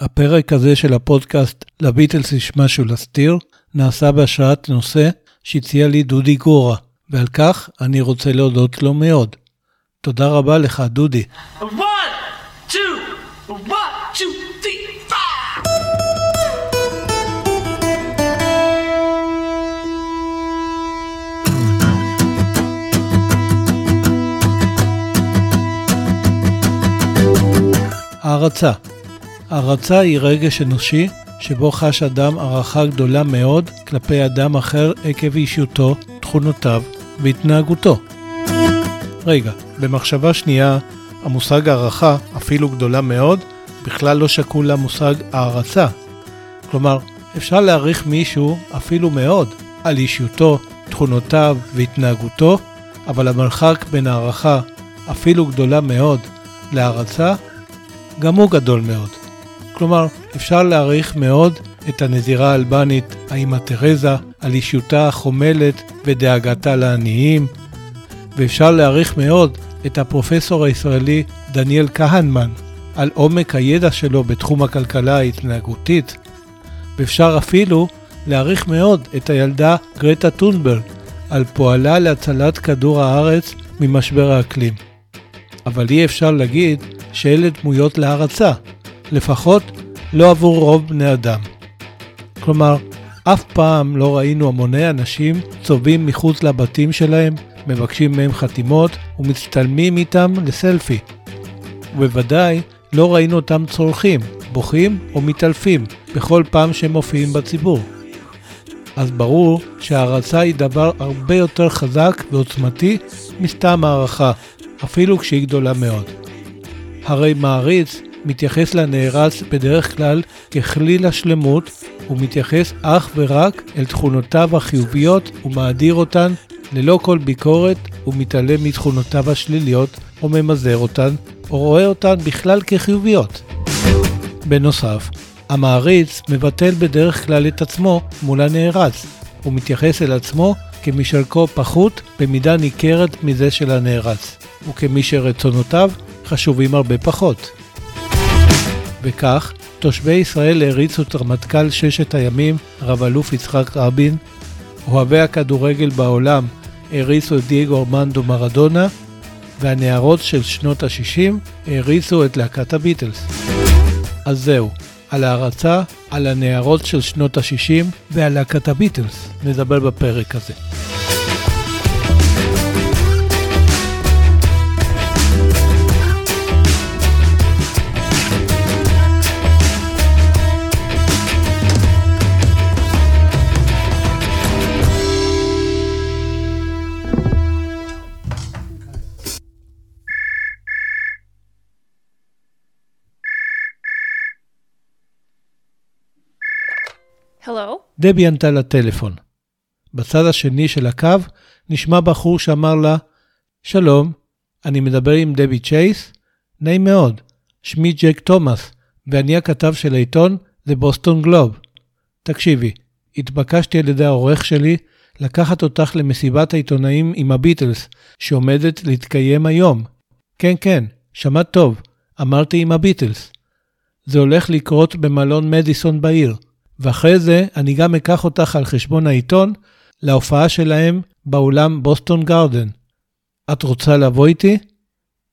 הפרק הזה של הפודקאסט לביטלס יש משהו להסתיר, נעשה בהשראת נושא שהציע לי דודי גורה, ועל כך אני רוצה להודות לו מאוד. תודה רבה לך, דודי. One, two, one, two, three, four. הערצה הערצה היא רגש אנושי שבו חש אדם הערכה גדולה מאוד כלפי אדם אחר עקב אישיותו, תכונותיו והתנהגותו. רגע, במחשבה שנייה, המושג הערכה, אפילו גדולה מאוד, בכלל לא שקול למושג הערצה. כלומר, אפשר להעריך מישהו אפילו מאוד על אישיותו, תכונותיו והתנהגותו, אבל המרחק בין הערכה, אפילו גדולה מאוד, להערצה, גם הוא גדול מאוד. כלומר, אפשר להעריך מאוד את הנזירה האלבנית, האמא תרזה, על אישיותה החומלת ודאגתה לעניים, ואפשר להעריך מאוד את הפרופסור הישראלי דניאל כהנמן על עומק הידע שלו בתחום הכלכלה ההתנהגותית, ואפשר אפילו להעריך מאוד את הילדה גרטה טונברג על פועלה להצלת כדור הארץ ממשבר האקלים. אבל אי אפשר להגיד שאלה דמויות להערצה, לפחות לא עבור רוב בני אדם. כלומר, אף פעם לא ראינו המוני אנשים צובעים מחוץ לבתים שלהם, מבקשים מהם חתימות ומצטלמים איתם לסלפי. ובוודאי לא ראינו אותם צורכים, בוכים או מתעלפים בכל פעם שהם מופיעים בציבור. אז ברור שהערצה היא דבר הרבה יותר חזק ועוצמתי מסתם הערכה, אפילו כשהיא גדולה מאוד. הרי מעריץ מתייחס לנערץ בדרך כלל ככלי לשלמות, ומתייחס אך ורק אל תכונותיו החיוביות ומאדיר אותן ללא כל ביקורת ומתעלם מתכונותיו השליליות או ממזער אותן, או רואה אותן בכלל כחיוביות. בנוסף, המעריץ מבטל בדרך כלל את עצמו מול הנערץ, ומתייחס אל עצמו כמי שרקו פחות במידה ניכרת מזה של הנערץ, וכמי שרצונותיו חשובים הרבה פחות. וכך, תושבי ישראל העריצו את רמטכ"ל ששת הימים, רב-אלוף יצחק רבין, אוהבי הכדורגל בעולם העריצו את דייגו ארמנדו מרדונה, והנערות של שנות ה-60 העריצו את להקת הביטלס. אז זהו, על הערצה, על הנערות של שנות ה-60 ועל להקת הביטלס נדבר בפרק הזה. דבי ענתה לטלפון. בצד השני של הקו נשמע בחור שאמר לה, שלום, אני מדבר עם דבי צ'ייס? נעים מאוד, שמי ג'ק תומאס, ואני הכתב של העיתון The Boston Globe. תקשיבי, התבקשתי על ידי העורך שלי לקחת אותך למסיבת העיתונאים עם הביטלס, שעומדת להתקיים היום. כן, כן, שמעת טוב, אמרתי עם הביטלס. זה הולך לקרות במלון מדיסון בעיר. ואחרי זה אני גם אקח אותך על חשבון העיתון להופעה שלהם באולם בוסטון גרדן. את רוצה לבוא איתי?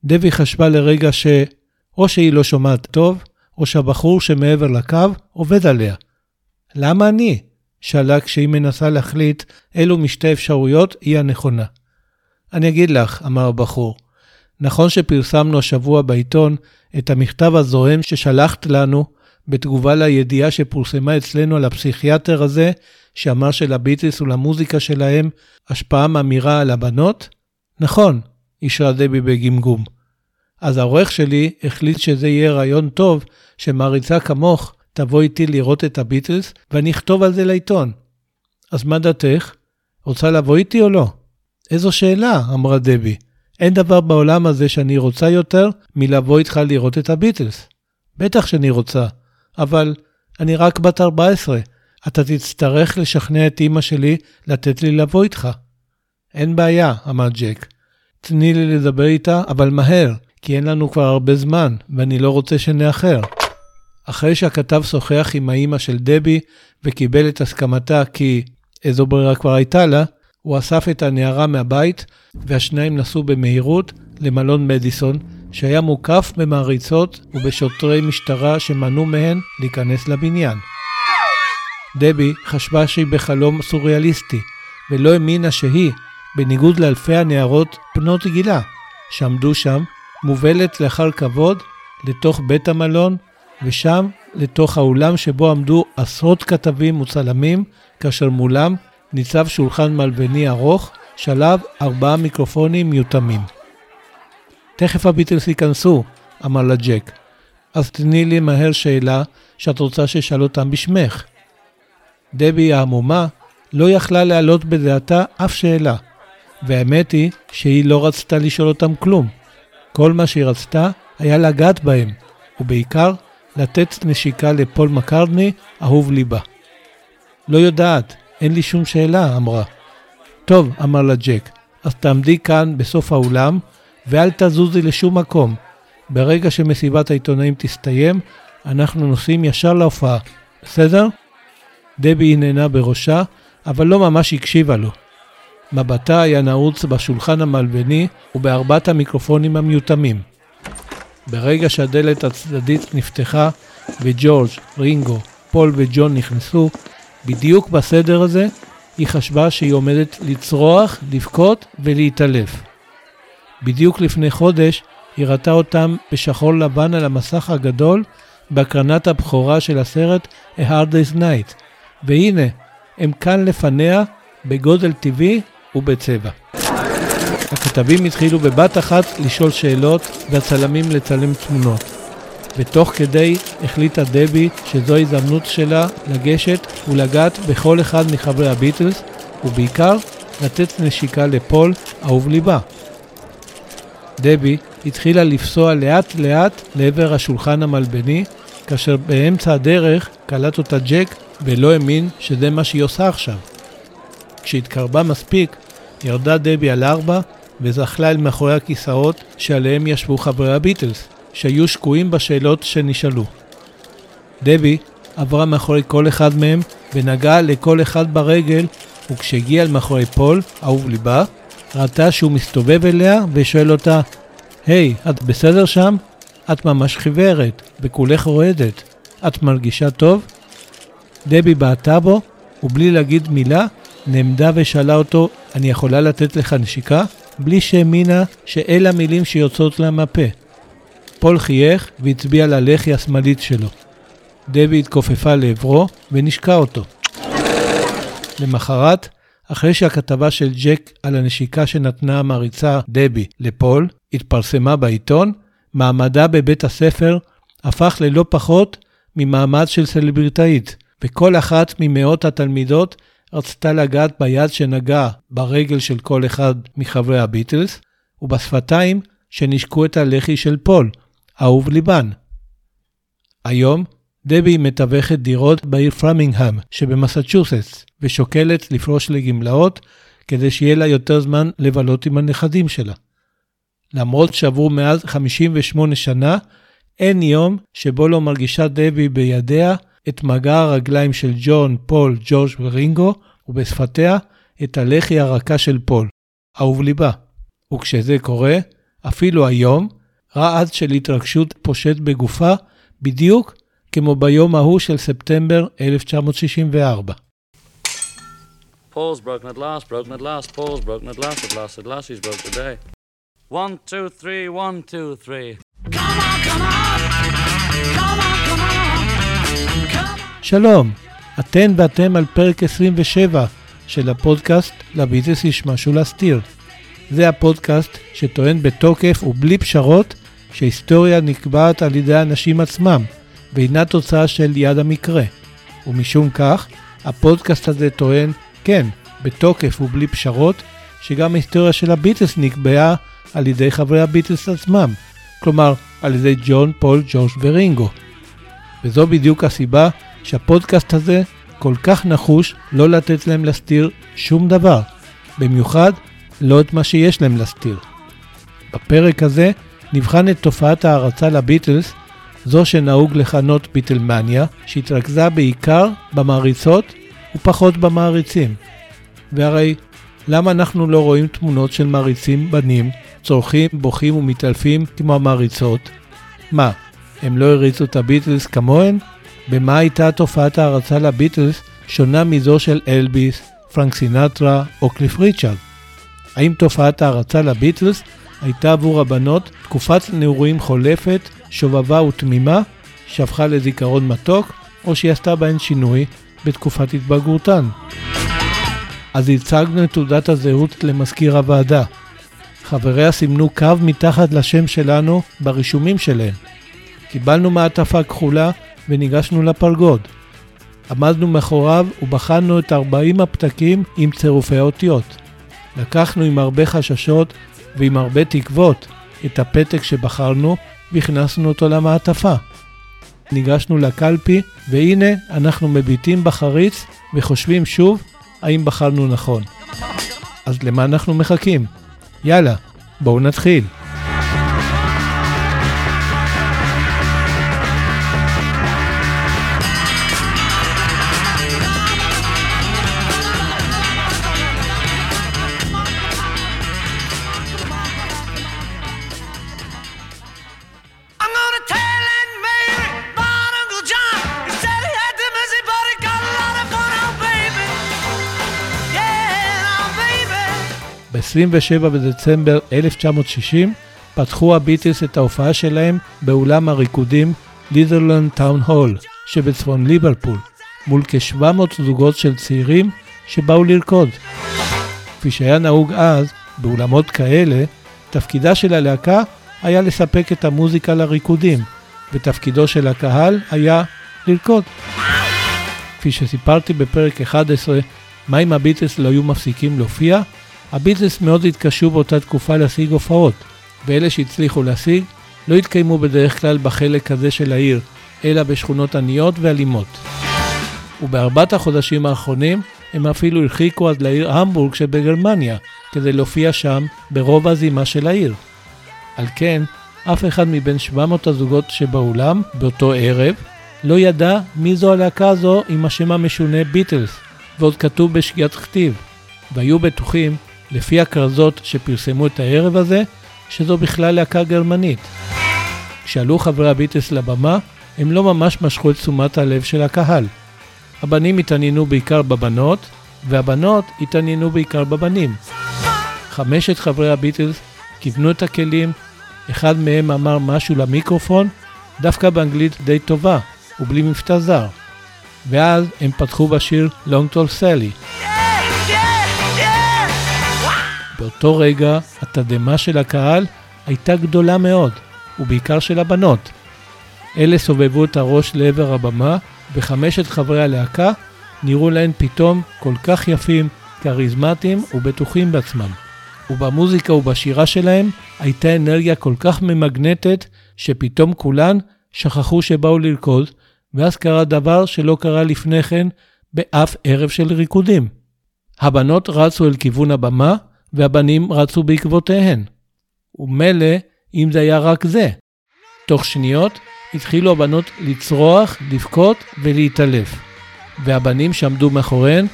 דבי חשבה לרגע ש... או שהיא לא שומעת טוב, או שהבחור שמעבר לקו עובד עליה. למה אני? שאלה כשהיא מנסה להחליט אילו משתי אפשרויות היא הנכונה. אני אגיד לך, אמר הבחור, נכון שפרסמנו השבוע בעיתון את המכתב הזוהם ששלחת לנו בתגובה לידיעה שפורסמה אצלנו על הפסיכיאטר הזה, שאמר שלביטלס ולמוזיקה שלהם השפעה מאמירה על הבנות? נכון, אישרה דבי בגמגום. אז העורך שלי החליט שזה יהיה רעיון טוב שמעריצה כמוך תבוא איתי לראות את הביטלס ואני אכתוב על זה לעיתון. אז מה דעתך? רוצה לבוא איתי או לא? איזו שאלה, אמרה דבי. אין דבר בעולם הזה שאני רוצה יותר מלבוא איתך לראות את הביטלס. בטח שאני רוצה, אבל אני רק בת 14. אתה תצטרך לשכנע את אמא שלי לתת לי לבוא איתך. אין בעיה, אמר ג'ק. תני לי לדבר איתה, אבל מהר, כי אין לנו כבר הרבה זמן, ואני לא רוצה שנאחר. אחרי שהכתב שוחח עם האימא של דבי וקיבל את הסכמתה כי איזו ברירה כבר הייתה לה, הוא אסף את הנערה מהבית והשניים נסעו במהירות למלון מדיסון, שהיה מוקף במעריצות ובשוטרי משטרה שמנעו מהן להיכנס לבניין. דבי חשבה שהיא בחלום סוריאליסטי, ולא האמינה שהיא, בניגוד לאלפי הנערות בנות גילה, שעמדו שם, מובלת לאחר כבוד לתוך בית המלון, ושם לתוך האולם שבו עמדו עשרות כתבים וצלמים, כאשר מולם ניצב שולחן מלבני ארוך, שלב ארבעה מיקרופונים מיותמים. תכף הביטלס ייכנסו, אמר לה ג'ק. אז תני לי מהר שאלה שאת רוצה שאשאל אותם בשמך. דבי העמומה לא יכלה להעלות בדעתה אף שאלה, והאמת היא שהיא לא רצתה לשאול אותם כלום. כל מה שהיא רצתה היה לגעת בהם, ובעיקר לתת נשיקה לפול מקרדני, אהוב ליבה. לא יודעת, אין לי שום שאלה, אמרה. טוב, אמר לה ג'ק, אז תעמדי כאן בסוף האולם, ואל תזוזי לשום מקום. ברגע שמסיבת העיתונאים תסתיים, אנחנו נוסעים ישר להופעה, בסדר? דבי הנהנה בראשה, אבל לא ממש הקשיבה לו. מבטה היה נעוץ בשולחן המלבני ובארבעת המיקרופונים המיותמים. ברגע שהדלת הצדדית נפתחה וג'ורג', רינגו, פול וג'ון נכנסו, בדיוק בסדר הזה, היא חשבה שהיא עומדת לצרוח, לבכות ולהתעלף. בדיוק לפני חודש היא ראתה אותם בשחור לבן על המסך הגדול בהקרנת הבכורה של הסרט A Hard Day's Night, והנה, הם כאן לפניה בגודל טבעי ובצבע. הכתבים התחילו בבת אחת לשאול שאלות והצלמים לצלם תמונות. ותוך כדי החליטה דבי שזו הזדמנות שלה לגשת ולגעת בכל אחד מחברי הביטלס, ובעיקר לתת נשיקה לפול, אהוב ליבה. דבי התחילה לפסוע לאט לאט לעבר השולחן המלבני, כאשר באמצע הדרך קלט אותה ג'ק ולא האמין שזה מה שהיא עושה עכשיו. כשהתקרבה מספיק, ירדה דבי על ארבע וזחלה אל מאחורי הכיסאות שעליהם ישבו חברי הביטלס, שהיו שקועים בשאלות שנשאלו. דבי עברה מאחורי כל אחד מהם ונגעה לכל אחד ברגל, וכשהגיעה אל מאחורי פול, אהוב ליבה, ראתה שהוא מסתובב אליה ושואל אותה, היי, hey, את בסדר שם? את ממש חיוורת, וכולך רועדת. את מרגישה טוב? דבי בעטה בו, ובלי להגיד מילה, נעמדה ושאלה אותו, אני יכולה לתת לך נשיקה? בלי שהאמינה שאלה המילים שיוצאות לה מהפה. פול חייך והצביע ללחי השמאלית שלו. דבי התכופפה לעברו ונשקה אותו. למחרת, אחרי שהכתבה של ג'ק על הנשיקה שנתנה המעריצה דבי לפול התפרסמה בעיתון, מעמדה בבית הספר הפך ללא פחות ממעמד של סלבריטאית, וכל אחת ממאות התלמידות רצתה לגעת ביד שנגע ברגל של כל אחד מחברי הביטלס, ובשפתיים שנשקו את הלחי של פול, אהוב ליבן. היום דבי מתווכת דירות בעיר פרמינגהם שבמסצ'וסטס, ושוקלת לפרוש לגמלאות כדי שיהיה לה יותר זמן לבלות עם הנכדים שלה. למרות שעברו מאז 58 שנה, אין יום שבו לא מרגישה דבי בידיה את מגע הרגליים של ג'ון, פול, ג'ורג' ורינגו, ובשפתיה את הלחי הרכה של פול, אהוב ליבה. וכשזה קורה, אפילו היום, רעד של התרגשות פושט בגופה, בדיוק כמו ביום ההוא של ספטמבר 1964. Paul's broken at last, broken at last, Paul's broken at last, at last, at last, he's broke today. One, two, three, one, two, three. Come on, come on. Come on, come on. Come on. שלום, אתן ואתם על פרק 27 של הפודקאסט לביטלס יש משהו להסתיר. זה הפודקאסט שטוען בתוקף ובלי פשרות שהיסטוריה נקבעת על ידי האנשים עצמם, ואינה תוצאה של יד המקרה. ומשום כך, הפודקאסט הזה טוען, כן, בתוקף ובלי פשרות, שגם ההיסטוריה של הביטלס נקבעה על ידי חברי הביטלס עצמם, כלומר, על ידי ג'ון, פול, ג'ורג' ורינגו. וזו בדיוק הסיבה שהפודקאסט הזה כל כך נחוש לא לתת להם להסתיר שום דבר, במיוחד לא את מה שיש להם להסתיר. בפרק הזה נבחן את תופעת ההערצה לביטלס זו שנהוג לכנות ביטלמניה, שהתרכזה בעיקר במעריצות ופחות במעריצים. והרי למה אנחנו לא רואים תמונות של מעריצים בנים, צורכים, בוכים ומתעלפים כמו המעריצות? מה, הם לא הריצו את הביטלס כמוהן? במה הייתה תופעת ההערצה לביטלס שונה מזו של אלביס, פרנק סינטרה או קליף ריצ'רד? האם תופעת ההערצה לביטלס הייתה עבור הבנות תקופת נעורים חולפת, שובבה ותמימה, שהפכה לזיכרון מתוק, או שהיא עשתה בהן שינוי בתקופת התבגרותן? אז הצגנו את תעודת הזהות למזכיר הוועדה. חבריה סימנו קו מתחת לשם שלנו ברישומים שלהם. קיבלנו מעטפה כחולה וניגשנו לפרגוד. עמדנו מאחוריו ובחנו את 40 הפתקים עם צירופי האותיות. לקחנו עם הרבה חששות ועם הרבה תקוות את הפתק שבחרנו והכנסנו אותו למעטפה. ניגשנו לקלפי והנה אנחנו מביטים בחריץ וחושבים שוב האם בחרנו נכון. אז למה אנחנו מחכים? יאללה, בואו נתחיל. ב-27 בדצמבר 1960 פתחו הביטלס את ההופעה שלהם באולם הריקודים לידרלנד טאון הול שבצפון ליברפול, מול כ-700 זוגות של צעירים שבאו לרקוד. כפי שהיה נהוג אז, באולמות כאלה, תפקידה של הלהקה היה לספק את המוזיקה לריקודים, ותפקידו של הקהל היה לרקוד. כפי שסיפרתי בפרק 11, מה אם הביטלס לא היו מפסיקים להופיע? הביטלס מאוד התקשו באותה תקופה להשיג הופעות, ואלה שהצליחו להשיג לא התקיימו בדרך כלל בחלק הזה של העיר, אלא בשכונות עניות ואלימות. ובארבעת החודשים האחרונים הם אפילו הרחיקו עד לעיר המבורג שבגרמניה, כדי להופיע שם ברוב הזימה של העיר. על כן, אף אחד מבין 700 הזוגות שבאולם באותו ערב לא ידע מי זו הלהקה הזו עם השם המשונה ביטלס, ועוד כתוב בשגיאת כתיב, והיו בטוחים, לפי הכרזות שפרסמו את הערב הזה, שזו בכלל להקה גרמנית. כשעלו חברי הביטלס לבמה, הם לא ממש משכו את תשומת הלב של הקהל. הבנים התעניינו בעיקר בבנות, והבנות התעניינו בעיקר בבנים. חמשת חברי הביטלס כיוונו את הכלים, אחד מהם אמר משהו למיקרופון, דווקא באנגלית די טובה, ובלי מבטא זר. ואז הם פתחו בשיר Long Tall Sally. באותו רגע התדהמה של הקהל הייתה גדולה מאוד, ובעיקר של הבנות. אלה סובבו את הראש לעבר הבמה, וחמשת חברי הלהקה נראו להן פתאום כל כך יפים, כריזמטיים ובטוחים בעצמם. ובמוזיקה ובשירה שלהם הייתה אנרגיה כל כך ממגנטת, שפתאום כולן שכחו שבאו לרקוד, ואז קרה דבר שלא קרה לפני כן באף ערב של ריקודים. הבנות רצו אל כיוון הבמה, והבנים רצו בעקבותיהן. ומילא אם זה היה רק זה. תוך שניות התחילו הבנות לצרוח, לבכות ולהתעלף. והבנים שעמדו מאחוריהן,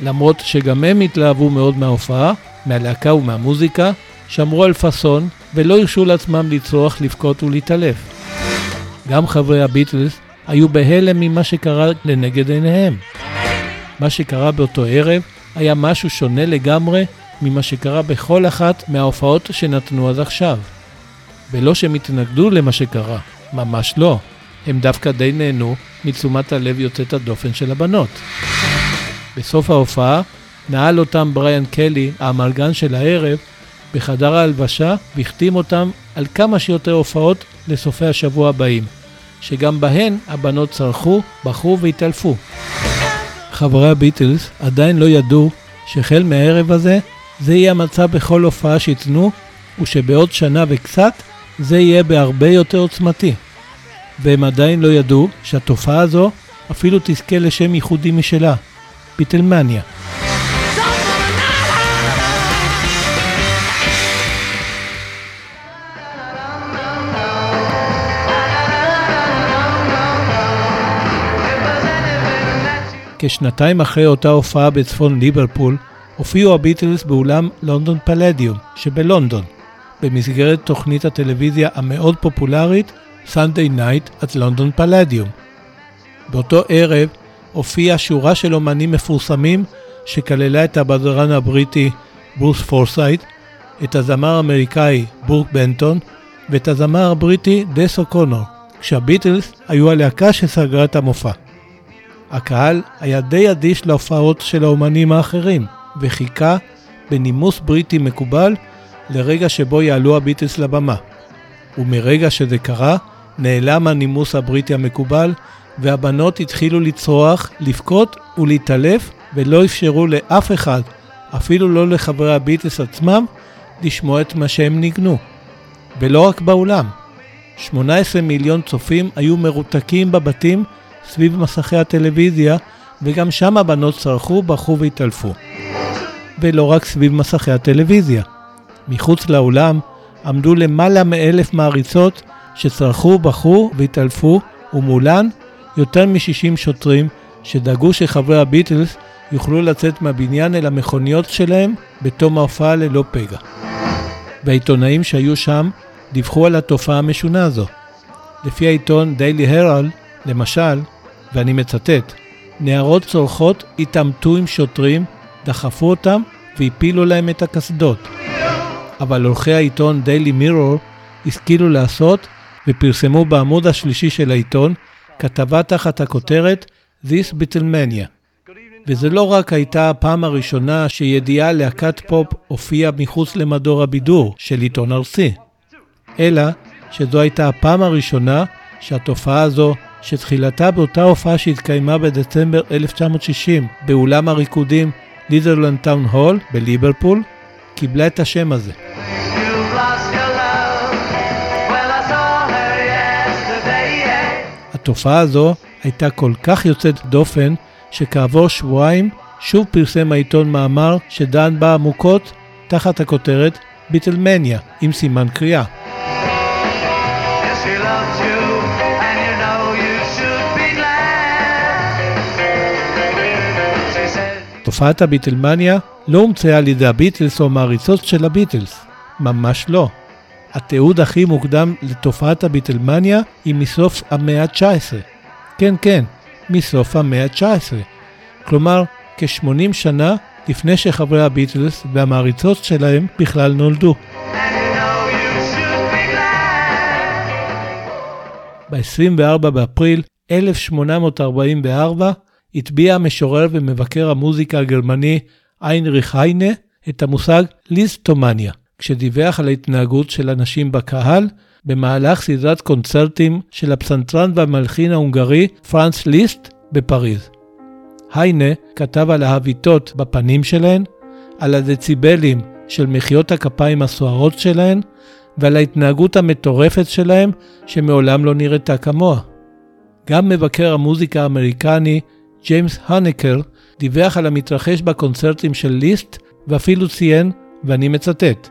למרות שגם הם התלהבו מאוד מההופעה, מהלהקה ומהמוזיקה, שמרו על פאסון ולא הרשו לעצמם לצרוח, לבכות ולהתעלף. גם חברי הביטלס היו בהלם ממה שקרה לנגד עיניהם. מה שקרה באותו ערב היה משהו שונה לגמרי ממה שקרה בכל אחת מההופעות שנתנו עד עכשיו. ולא שהם התנגדו למה שקרה, ממש לא. הם דווקא די נהנו מתשומת הלב יוצאת הדופן של הבנות. בסוף ההופעה נעל אותם בריאן קלי, האמרגן של הערב, בחדר ההלבשה והחתים אותם על כמה שיותר הופעות לסופי השבוע הבאים, שגם בהן הבנות צרחו, בכו והתעלפו. חברי הביטלס עדיין לא ידעו שהחל מהערב הזה זה יהיה המצב בכל הופעה שייתנו, ושבעוד שנה וקצת זה יהיה בהרבה יותר עוצמתי. והם עדיין לא ידעו שהתופעה הזו אפילו תזכה לשם ייחודי משלה, פיטלמניה. כשנתיים אחרי אותה הופעה בצפון ליברפול, הופיעו הביטלס באולם לונדון פלדיום שבלונדון, במסגרת תוכנית הטלוויזיה המאוד פופולרית Sunday Night at London Palladium. באותו ערב הופיעה שורה של אומנים מפורסמים שכללה את הבדרן הבריטי ברוס פורסייט, את הזמר האמריקאי ברוק בנטון ואת הזמר הבריטי דס אוקונור, כשהביטלס היו הלהקה שסגרה את המופע. הקהל היה די אדיש להופעות של האומנים האחרים, וחיכה בנימוס בריטי מקובל לרגע שבו יעלו הביטלס לבמה. ומרגע שזה קרה, נעלם הנימוס הבריטי המקובל, והבנות התחילו לצרוח, לבכות ולהתעלף, ולא אפשרו לאף אחד, אפילו לא לחברי הביטלס עצמם, לשמוע את מה שהם ניגנו. ולא רק באולם. 18 מיליון צופים היו מרותקים בבתים סביב מסכי הטלוויזיה, וגם שם הבנות צרחו, בכו והתעלפו. ולא רק סביב מסכי הטלוויזיה. מחוץ לאולם עמדו למעלה מאלף מעריצות שצרחו, בכו והתעלפו, ומולן יותר מ-60 שוטרים שדאגו שחברי הביטלס יוכלו לצאת מהבניין אל המכוניות שלהם בתום ההופעה ללא פגע. והעיתונאים שהיו שם דיווחו על התופעה המשונה הזו. לפי העיתון דיילי הרל, למשל, ואני מצטט, נערות צורחות התעמתו עם שוטרים, דחפו אותם והפילו להם את הקסדות. אבל עורכי העיתון דיילי מירור השכילו לעשות ופרסמו בעמוד השלישי של העיתון כתבה תחת הכותרת This Beatlemania. וזה לא רק הייתה הפעם הראשונה שידיעה להקת פופ הופיעה מחוץ למדור הבידור של עיתון ארצי, אלא שזו הייתה הפעם הראשונה שהתופעה הזו, שתחילתה באותה הופעה שהתקיימה בדצמבר 1960 באולם הריקודים לידרלנד טאון הול בליברפול, קיבלה את השם הזה. התופעה הזו הייתה כל כך יוצאת דופן, שכעבור שבועיים שוב פרסם העיתון מאמר שדן בה עמוקות תחת הכותרת ביטלמניה, עם סימן קריאה. תופעת הביטלמניה לא הומצאה על ידי הביטלס או מעריצות של הביטלס, ממש לא. התיעוד הכי מוקדם לתופעת הביטלמניה היא מסוף המאה ה-19. כן, כן, מסוף המאה ה-19. כלומר, כ-80 שנה לפני שחברי הביטלס והמעריצות שלהם בכלל נולדו. And you know you should be glad. ב-24 באפריל 1844 הטביע המשורר ומבקר המוזיקה הגרמני איינריך היינה את המושג ליסטומניה, כשדיווח על ההתנהגות של אנשים בקהל במהלך סדרת קונצרטים של הפסנתרן והמלחין ההונגרי פרנס ליסט בפריז. היינה כתב על ההביטות בפנים שלהן, על הדציבלים של מחיאות הכפיים הסוערות שלהן, ועל ההתנהגות המטורפת שלהם שמעולם לא נראתה כמוה. גם מבקר המוזיקה האמריקני ג'יימס הנקר דיווח על המתרחש בקונצרטים של ליסט ואפילו ציין, ואני מצטט,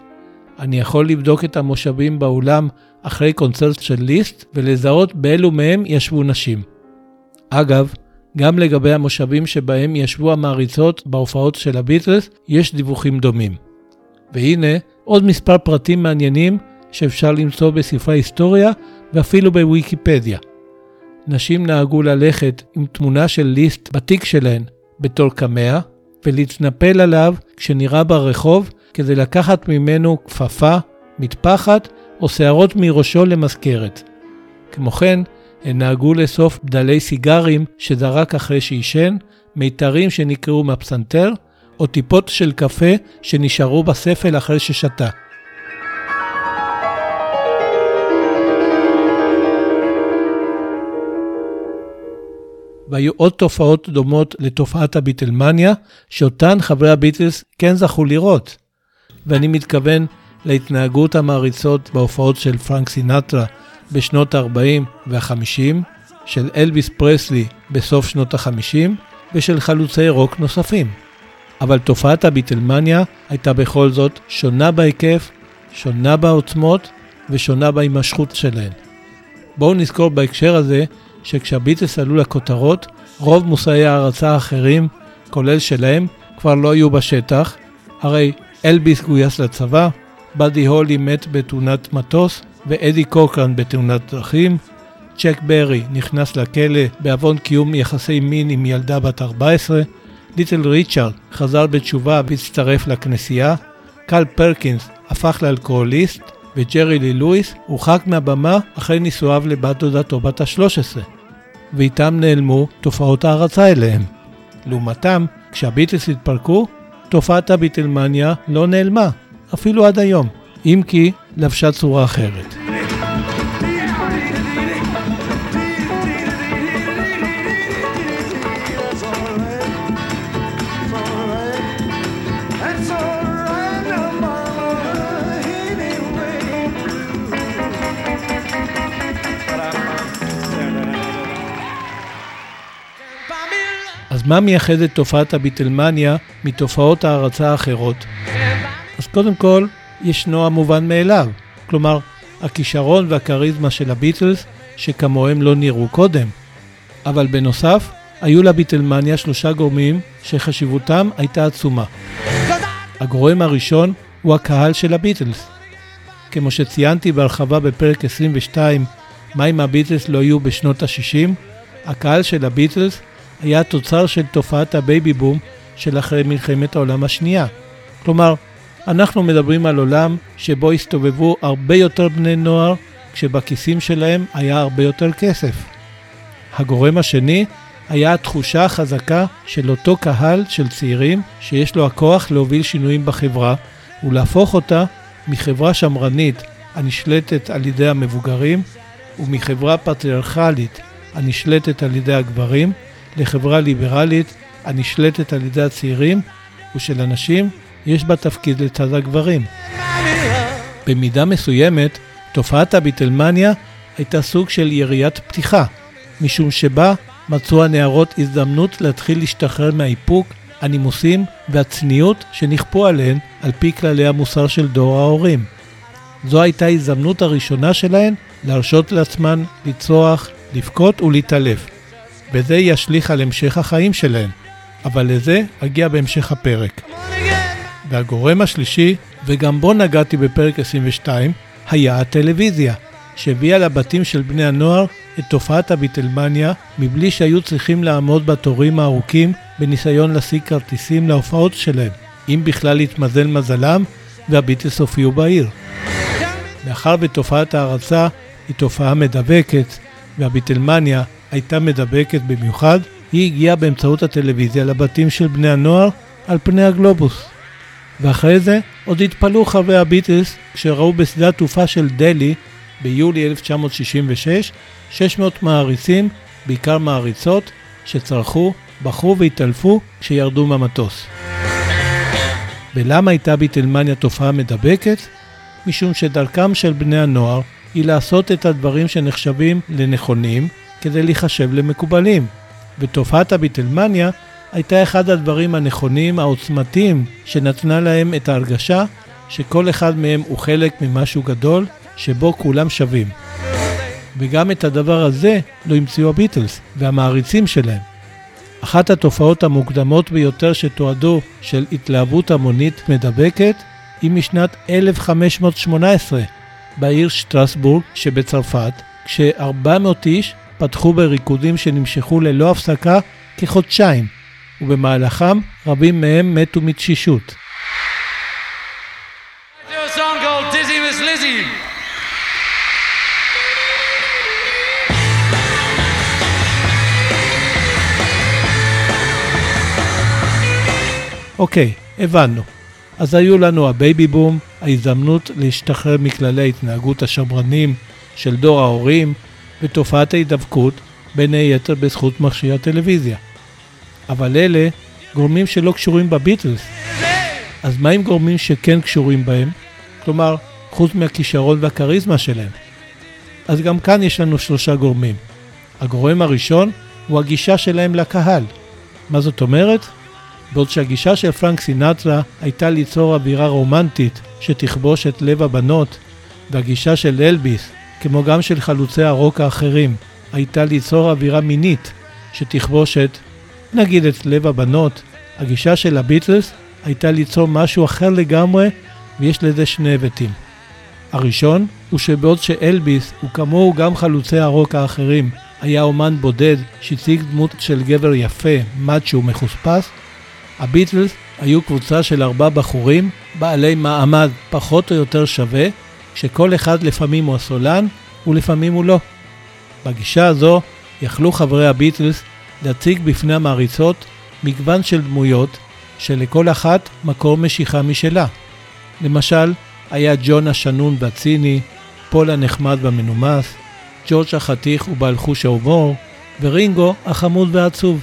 אני יכול לבדוק את המושבים באולם אחרי קונצרט של ליסט ולזהות באילו מהם ישבו נשים. אגב, גם לגבי המושבים שבהם ישבו המעריצות בהופעות של הביטלס, יש דיווחים דומים. והנה עוד מספר פרטים מעניינים שאפשר למצוא בספרי היסטוריה ואפילו בוויקיפדיה. נשים נהגו ללכת עם תמונה של ליסט בתיק שלהן בתור קמע, ולהתנפל עליו כשנראה ברחוב כדי לקחת ממנו כפפה, מטפחת או שערות מראשו למזכרת. כמו כן, הן נהגו לאסוף בדלי סיגרים שזרק אחרי שעישן, מיתרים שנקרעו מהפסנתר, או טיפות של קפה שנשארו בספל אחרי ששתה. והיו עוד תופעות דומות לתופעת הביטלמניה, שאותן חברי הביטלס כן זכו לראות. ואני מתכוון להתנהגות המעריצות בהופעות של פרנק סינטרה בשנות ה-40 וה-50, של אלוויס פרסלי בסוף שנות ה-50, ושל חלוצי רוק נוספים. אבל תופעת הביטלמניה הייתה בכל זאת שונה בהיקף, שונה בעוצמות ושונה בהימשכות שלהן. בואו נזכור בהקשר הזה שכשהביטלס עלו לכותרות, רוב מושאי ההערצה האחרים, כולל שלהם, כבר לא היו בשטח. הרי אלביס גויס לצבא, באדי הולי מת בתאונת מטוס, ואדי קוקרן בתאונת דרכים. צ'ק ברי נכנס לכלא בעוון קיום יחסי מין עם ילדה בת 14. ליטל ריצ'רד חזר בתשובה והצטרף לכנסייה. קרל פרקינס הפך לאלכוהוליסט, וג'רי לי לואיס הורחק מהבמה אחרי נישואיו לבת דודתו בת ה-13. ואיתם נעלמו תופעות ההערצה אליהם. לעומתם, כשהביטלס התפרקו, תופעת הביטלמניה לא נעלמה, אפילו עד היום, אם כי לבשה צורה אחרת. מה מייחד את תופעת הביטלמניה מתופעות ההערצה האחרות? אז קודם כל, ישנו המובן מאליו. כלומר, הכישרון והכריזמה של הביטלס, שכמוהם לא נראו קודם. אבל בנוסף, היו לביטלמניה שלושה גורמים שחשיבותם הייתה עצומה. הגורם הראשון הוא הקהל של הביטלס. כמו שציינתי בהרחבה בפרק 22, מה אם הביטלס לא יהיו בשנות ה-60, הקהל של הביטלס היה תוצר של תופעת הבייבי בום של אחרי מלחמת העולם השנייה. כלומר, אנחנו מדברים על עולם שבו הסתובבו הרבה יותר בני נוער, כשבכיסים שלהם היה הרבה יותר כסף. הגורם השני היה התחושה החזקה של אותו קהל של צעירים שיש לו הכוח להוביל שינויים בחברה ולהפוך אותה מחברה שמרנית הנשלטת על ידי המבוגרים ומחברה פטריארכלית הנשלטת על ידי הגברים לחברה ליברלית הנשלטת על ידי הצעירים ושלנשים יש בה תפקיד לצד הגברים. במידה מסוימת, תופעת הביטלמניה הייתה סוג של יריית פתיחה, משום שבה מצאו הנערות הזדמנות להתחיל להשתחרר מהאיפוק, הנימוסים והצניעות שנכפו עליהן על פי כללי המוסר של דור ההורים. זו הייתה ההזדמנות הראשונה שלהן להרשות לעצמן לצרוח, לבכות ולהתעלף. וזה ישליך על המשך החיים שלהן, אבל לזה אגיע בהמשך הפרק. והגורם השלישי, וגם בו נגעתי בפרק 22, היה הטלוויזיה, שהביאה לבתים של בני הנוער את תופעת הביטלמניה מבלי שהיו צריכים לעמוד בתורים הארוכים בניסיון להשיג כרטיסים להופעות שלהם, אם בכלל התמזל מזלם והביטלס הופיעו בעיר. מאחר ותופעת ההערצה היא תופעה מדבקת, והביטלמניה הייתה מדבקת במיוחד, היא הגיעה באמצעות הטלוויזיה לבתים של בני הנוער על פני הגלובוס. ואחרי זה עוד התפלאו חברי הביטלס כשראו בשדה התעופה של דלהי ביולי 1966 600 מעריצים, בעיקר מעריצות, שצרחו, בכו והתעלפו כשירדו מהמטוס. ולמה הייתה ביטלמניה תופעה מדבקת? משום שדרכם של בני הנוער היא לעשות את הדברים שנחשבים לנכונים כדי להיחשב למקובלים. ותופעת הביטלמניה הייתה אחד הדברים הנכונים, העוצמתיים, שנתנה להם את ההרגשה שכל אחד מהם הוא חלק ממשהו גדול, שבו כולם שווים. וגם את הדבר הזה לא המציאו הביטלס והמעריצים שלהם. אחת התופעות המוקדמות ביותר שתועדו של התלהבות המונית מדבקת היא משנת 1518 בעיר שטרסבורג שבצרפת, כש-400 איש פתחו בריקודים שנמשכו ללא הפסקה כחודשיים, ובמהלכם רבים מהם מתו מתשישות. אוקיי, הבנו. אז היו לנו הבייבי בום, ההזדמנות להשתחרר מכללי ההתנהגות השמרנים של דור ההורים, ותופעת ההידבקות, בין היתר בזכות מכשיר הטלוויזיה. אבל אלה גורמים שלא קשורים בביטלס. אז מה עם גורמים שכן קשורים בהם? כלומר, חוץ מהכישרון והכריזמה שלהם. אז גם כאן יש לנו שלושה גורמים. הגורם הראשון הוא הגישה שלהם לקהל. מה זאת אומרת? בעוד שהגישה של פרנק סינטרה הייתה ליצור אווירה רומנטית שתכבוש את לב הבנות, והגישה של אלביס, כמו גם של חלוצי הרוק האחרים, הייתה ליצור אווירה מינית שתכבוש את, נגיד את לב הבנות. הגישה של הביטלס הייתה ליצור משהו אחר לגמרי, ויש לזה שני היבטים. הראשון הוא שבעוד שאלביס, וכמוהו גם חלוצי הרוק האחרים, היה אומן בודד שהציג דמות של גבר יפה, מאצ'ו מחוספס, הביטלס היו קבוצה של ארבעה בחורים, בעלי מעמד פחות או יותר שווה, שכל אחד לפעמים הוא הסולן ולפעמים הוא לא. בגישה הזו יכלו חברי הביטלס להציג בפני המעריצות מגוון של דמויות שלכל אחת מקור משיכה משלה. למשל, היה ג'ון השנון והציני, פול הנחמד והמנומס, ג'ורג' החתיך ובעל חוש ההומור, ורינגו החמוד והעצוב.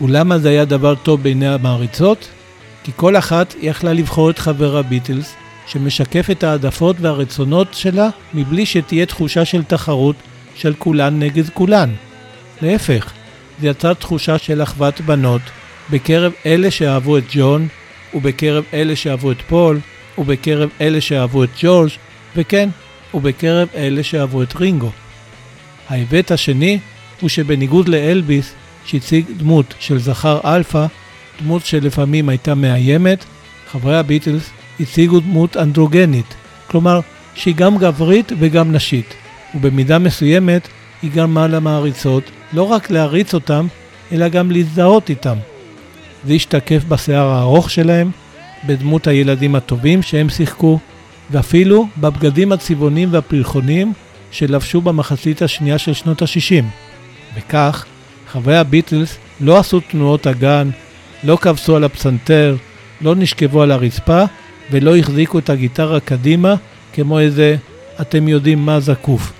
ולמה זה היה דבר טוב בעיני המעריצות? כי כל אחת יכלה לבחור את חבר הביטלס, שמשקף את העדפות והרצונות שלה מבלי שתהיה תחושה של תחרות של כולן נגד כולן. להפך, זה יצר תחושה של אחוות בנות בקרב אלה שאהבו את ג'ון, ובקרב אלה שאהבו את פול, ובקרב אלה שאהבו את ג'ורג', וכן, ובקרב אלה שאהבו את רינגו. ההיבט השני הוא שבניגוד לאלביס, שהציג דמות של זכר אלפא, דמות שלפעמים הייתה מאיימת, חברי הביטלס הציגו דמות אנדרוגנית, כלומר שהיא גם גברית וגם נשית, ובמידה מסוימת היא גרמה למעריצות לא רק להעריץ אותם, אלא גם להזדהות איתם. זה השתקף בשיער הארוך שלהם, בדמות הילדים הטובים שהם שיחקו, ואפילו בבגדים הצבעונים והפרחונים שלבשו במחצית השנייה של שנות ה-60. וכך, חברי הביטלס לא עשו תנועות אגן, לא כבסו על הפסנתר, לא נשכבו על הרצפה ולא החזיקו את הגיטרה קדימה כמו איזה אתם יודעים מה זקוף.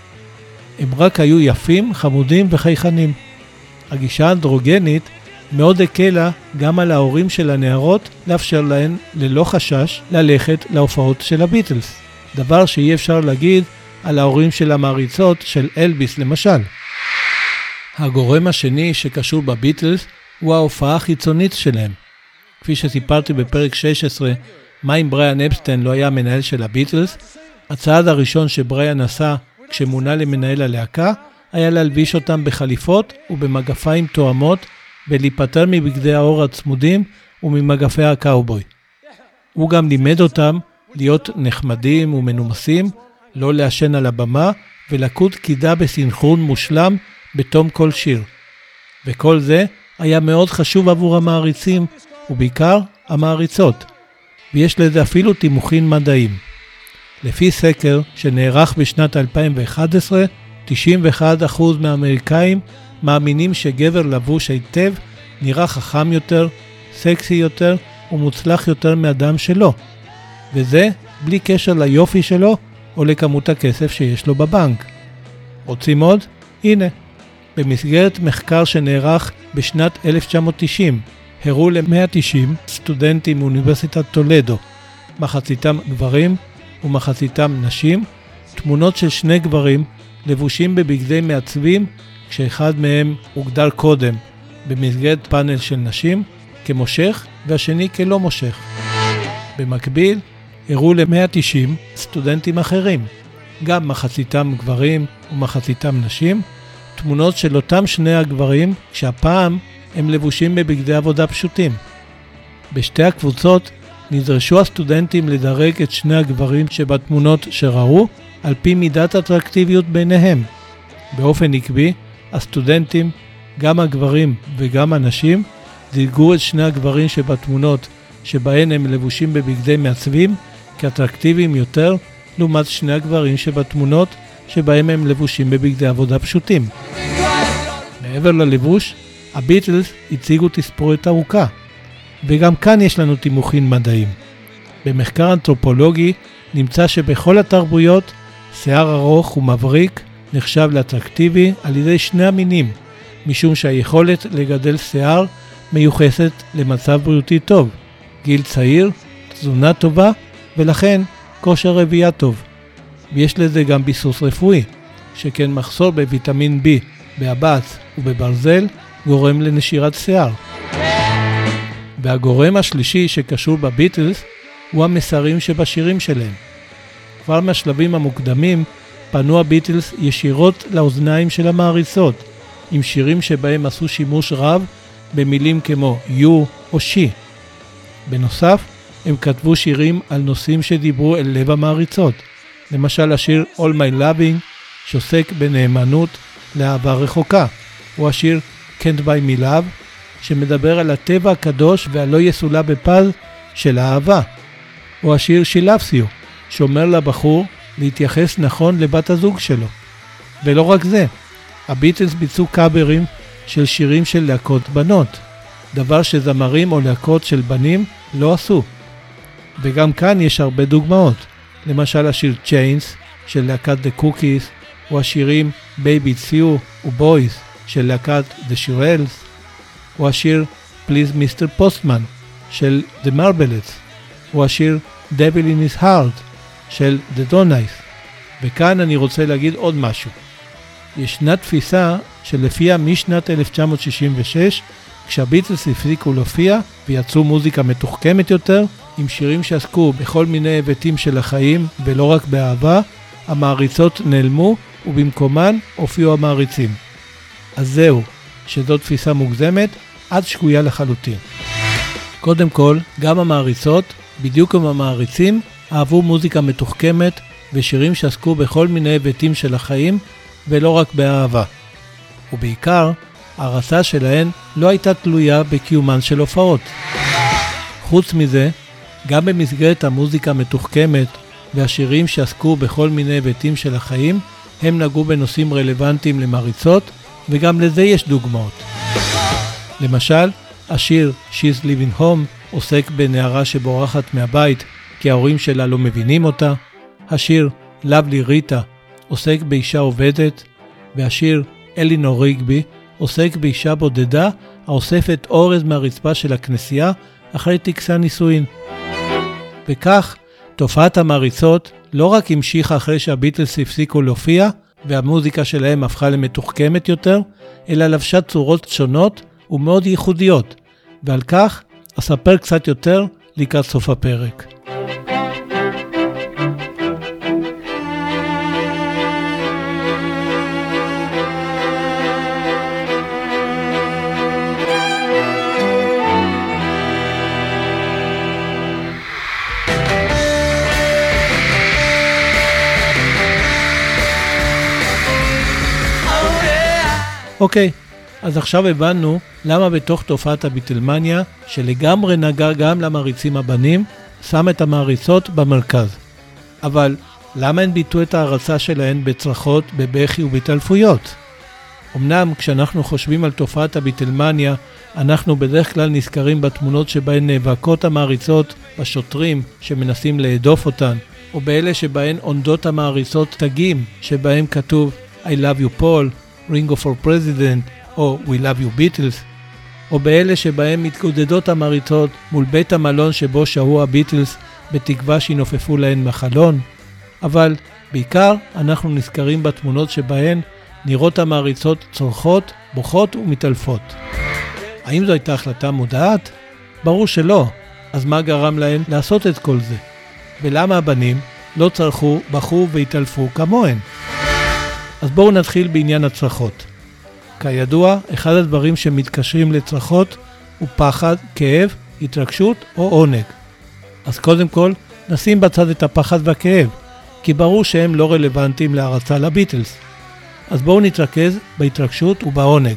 הם רק היו יפים, חמודים וחייכנים. הגישה האנדרוגנית מאוד הקלה גם על ההורים של הנערות לאפשר להן ללא חשש ללכת להופעות של הביטלס. דבר שאי אפשר להגיד על ההורים של המעריצות של אלביס למשל. הגורם השני שקשור בביטלס הוא ההופעה החיצונית שלהם. כפי שסיפרתי בפרק 16, מה אם בריאן אפסטיין לא היה מנהל של הביטלס? הצעד הראשון שבריאן עשה כשמונה למנהל הלהקה היה להלביש אותם בחליפות ובמגפיים תואמות ולהיפטר מבגדי האור הצמודים וממגפי הקאובוי. הוא גם לימד אותם להיות נחמדים ומנומסים, לא לעשן על הבמה ולקוד קידה בסנכרון מושלם בתום כל שיר. וכל זה היה מאוד חשוב עבור המעריצים, ובעיקר המעריצות, ויש לזה אפילו תימוכין מדעיים. לפי סקר שנערך בשנת 2011, 91% מהאמריקאים מאמינים שגבר לבוש היטב נראה חכם יותר, סקסי יותר ומוצלח יותר מאדם שלו, וזה בלי קשר ליופי שלו או לכמות הכסף שיש לו בבנק. רוצים עוד? הנה. במסגרת מחקר שנערך בשנת 1990, הראו ל-190 סטודנטים מאוניברסיטת טולדו, מחציתם גברים ומחציתם נשים, תמונות של שני גברים לבושים בבגדי מעצבים, כשאחד מהם הוגדר קודם במסגרת פאנל של נשים כמושך והשני כלא מושך. במקביל, הראו ל-190 סטודנטים אחרים, גם מחציתם גברים ומחציתם נשים, תמונות של אותם שני הגברים, שהפעם הם לבושים בבגדי עבודה פשוטים. בשתי הקבוצות נדרשו הסטודנטים לדרג את שני הגברים שבתמונות שראו על פי מידת אטרקטיביות ביניהם. באופן עקבי, הסטודנטים, גם הגברים וגם הנשים, דירגו את שני הגברים שבתמונות שבהן הם לבושים בבגדי מעצבים כאטרקטיביים יותר לעומת שני הגברים שבתמונות שבהם הם לבושים בבגדי עבודה פשוטים. מעבר ללבוש, הביטלס הציגו תספורת ארוכה, וגם כאן יש לנו תימוכין מדעיים. במחקר אנתרופולוגי נמצא שבכל התרבויות שיער ארוך ומבריק נחשב לאטרקטיבי על ידי שני המינים, משום שהיכולת לגדל שיער מיוחסת למצב בריאותי טוב, גיל צעיר, תזונה טובה ולכן כושר רבייה טוב. ויש לזה גם ביסוס רפואי, שכן מחסור בוויטמין B, באבץ ובברזל גורם לנשירת שיער. והגורם השלישי שקשור בביטלס הוא המסרים שבשירים שלהם. כבר מהשלבים המוקדמים פנו הביטלס ישירות לאוזניים של המעריצות, עם שירים שבהם עשו שימוש רב במילים כמו you או she. בנוסף, הם כתבו שירים על נושאים שדיברו אל לב המעריצות. למשל השיר All My Loving, שעוסק בנאמנות לאהבה רחוקה, או השיר Can't Buy Me Love, שמדבר על הטבע הקדוש והלא יסולא בפז של האהבה, או השיר She Loves You, שאומר לבחור להתייחס נכון לבת הזוג שלו. ולא רק זה, הביטלס ביצעו קאברים של שירים של להקות בנות, דבר שזמרים או להקות של בנים לא עשו. וגם כאן יש הרבה דוגמאות, למשל השיר Chains של להקת The Cookies, או השירים Baby It's You ו-Boys של להקת The Shirelles, או השיר Please Mr. Postman של The Marblets, או השיר Devil in His Heart של The Donies. וכאן אני רוצה להגיד עוד משהו. ישנה תפיסה שלפיה משנת 1966, כשהביטלס הפסיקו להופיע ויצרו מוזיקה מתוחכמת יותר, עם שירים שעסקו בכל מיני היבטים של החיים ולא רק באהבה, המעריצות נעלמו ובמקומן הופיעו המעריצים. אז זהו, שזו תפיסה מוגזמת עד שגויה לחלוטין. קודם כל, גם המעריצות, בדיוק כמו המעריצים, אהבו מוזיקה מתוחכמת ושירים שעסקו בכל מיני היבטים של החיים ולא רק באהבה. ובעיקר, הערצה שלהן לא הייתה תלויה בקיומן של הופעות. חוץ מזה, גם במסגרת המוזיקה המתוחכמת והשירים שעסקו בכל מיני היבטים של החיים, הם נגעו בנושאים רלוונטיים למעריצות, וגם לזה יש דוגמאות. למשל, השיר She's Living Home עוסק בנערה שבורחת מהבית כי ההורים שלה לא מבינים אותה. השיר Lovely ריטה עוסק באישה עובדת, והשיר אלינור ריגבי עוסק באישה בודדה האוספת אורז מהרצפה של הכנסייה אחרי טקסי הנישואין. וכך, תופעת המעריצות לא רק המשיכה אחרי שהביטלס הפסיקו להופיע והמוזיקה שלהם הפכה למתוחכמת יותר, אלא לבשה צורות שונות ומאוד ייחודיות, ועל כך אספר קצת יותר לקראת סוף הפרק. אוקיי, אז עכשיו הבנו למה בתוך תופעת הביטלמניה, שלגמרי נגע גם למעריצים הבנים, שם את המעריצות במרכז. אבל למה הן ביטאו את ההערצה שלהן בצרחות, בבכי ובהתעלפויות? אמנם כשאנחנו חושבים על תופעת הביטלמניה, אנחנו בדרך כלל נזכרים בתמונות שבהן נאבקות המעריצות בשוטרים שמנסים להדוף אותן, או באלה שבהן עונדות המעריצות תגים, שבהם כתוב I love you Paul, Ringo for President או We Love You Beatles, או באלה שבהם מתגודדות המעריצות מול בית המלון שבו שהו הביטלס בתקווה שינופפו להן מהחלון, אבל בעיקר אנחנו נזכרים בתמונות שבהן נראות המעריצות צורחות, בוכות ומתעלפות. האם זו הייתה החלטה מודעת? ברור שלא. אז מה גרם להן לעשות את כל זה? ולמה הבנים לא צרחו, בכו והתעלפו כמוהן? אז בואו נתחיל בעניין הצרחות. כידוע, אחד הדברים שמתקשרים לצרחות הוא פחד, כאב, התרגשות או עונג. אז קודם כל, נשים בצד את הפחד והכאב, כי ברור שהם לא רלוונטיים להערצה לביטלס. אז בואו נתרכז בהתרגשות ובעונג.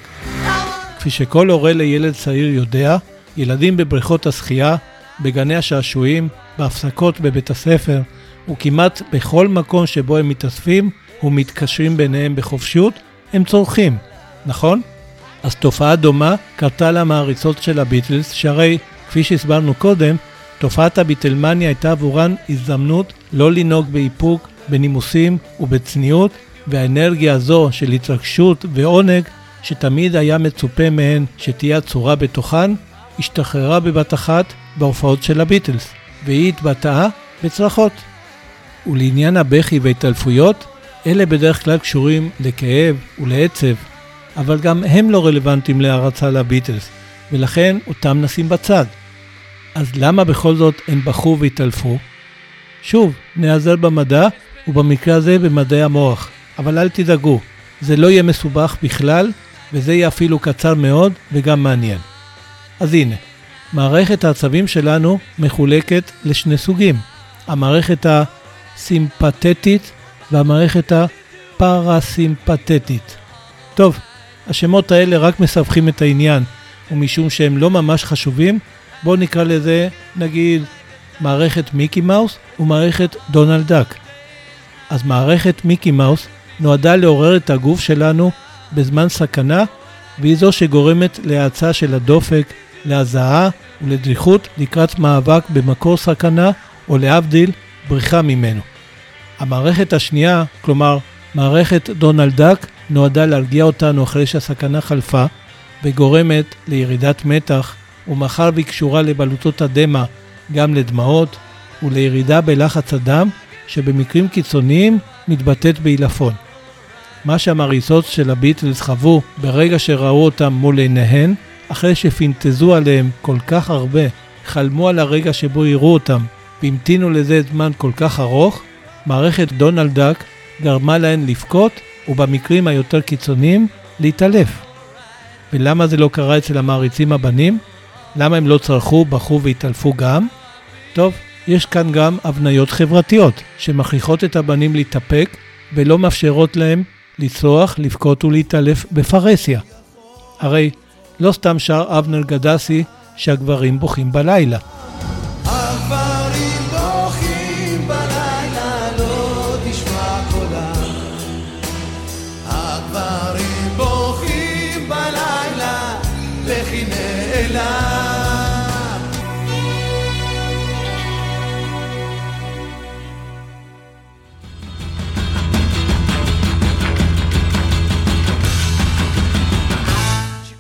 כפי שכל הורה לילד צעיר יודע, ילדים בבריכות השחייה, בגני השעשועים, בהפסקות בבית הספר, וכמעט בכל מקום שבו הם מתאספים, ומתקשרים ביניהם בחופשיות, הם צורכים, נכון? אז תופעה דומה קרתה למעריצות של הביטלס, שהרי, כפי שהסברנו קודם, תופעת הביטלמניה הייתה עבורן הזדמנות לא לנהוג באיפוק, בנימוסים ובצניעות, והאנרגיה הזו של התרגשות ועונג, שתמיד היה מצופה מהן שתהיה הצורה בתוכן, השתחררה בבת אחת בהופעות של הביטלס, והיא התבטאה בצרחות. ולעניין הבכי וההתעלפויות, אלה בדרך כלל קשורים לכאב ולעצב, אבל גם הם לא רלוונטיים להערצה לביטלס, ולכן אותם נשים בצד. אז למה בכל זאת הם בכו והתעלפו? שוב, נעזר במדע ובמקרה הזה במדעי המוח. אבל אל תדאגו, זה לא יהיה מסובך בכלל, וזה יהיה אפילו קצר מאוד וגם מעניין. אז הנה, מערכת העצבים שלנו מחולקת לשני סוגים. המערכת הסימפתטית והמערכת הפרסימפתטית. טוב, השמות האלה רק מסבכים את העניין, ומשום שהם לא ממש חשובים, בואו נקרא לזה, נגיד, מערכת מיקי מאוס ומערכת דונלד דאק. אז מערכת מיקי מאוס נועדה לעורר את הגוף שלנו בזמן סכנה, והיא זו שגורמת להאצה של הדופק, להזעה ולדריכות לקראת מאבק במקור סכנה, או להבדיל, בריחה ממנו. המערכת השנייה, כלומר מערכת דונלד דאק, נועדה להרגיע אותנו אחרי שהסכנה חלפה, וגורמת לירידת מתח, ומאחר והיא קשורה לבלוטות הדמע גם לדמעות, ולירידה בלחץ הדם, שבמקרים קיצוניים מתבטאת בעילפון. מה שהמריצות של הביטלס חוו ברגע שראו אותם מול עיניהן, אחרי שפינטזו עליהם כל כך הרבה, חלמו על הרגע שבו יראו אותם, והמתינו לזה זמן כל כך ארוך, מערכת דונלד דאק גרמה להן לבכות, ובמקרים היותר קיצוניים, להתעלף. ולמה זה לא קרה אצל המעריצים הבנים? למה הם לא צרחו, בכו והתעלפו גם? טוב, יש כאן גם הבניות חברתיות, שמכריחות את הבנים להתאפק ולא מאפשרות להם לצרוח, לבכות ולהתעלף בפרהסיה. הרי לא סתם שר אבנר גדסי שהגברים בוכים בלילה.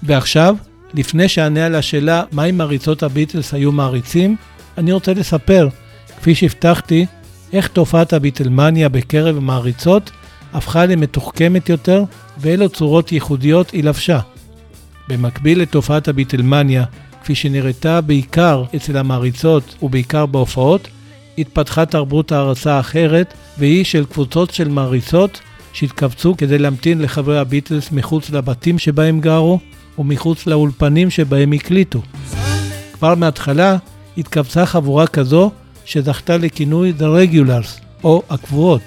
ועכשיו, לפני שאענה על השאלה מה אם מעריצות הביטלס היו מעריצים, אני רוצה לספר, כפי שהבטחתי, איך תופעת הביטלמניה בקרב המעריצות הפכה למתוחכמת יותר ואילו צורות ייחודיות היא לבשה. במקביל לתופעת הביטלמניה, כפי שנראתה בעיקר אצל המעריצות ובעיקר בהופעות, התפתחה תרבות הערצה אחרת, והיא של קבוצות של מעריצות שהתכווצו כדי להמתין לחברי הביטלס מחוץ לבתים שבהם גרו ומחוץ לאולפנים שבהם הקליטו. כבר מההתחלה התכווצה חבורה כזו שזכתה לכינוי The Regulars, או הקבועות,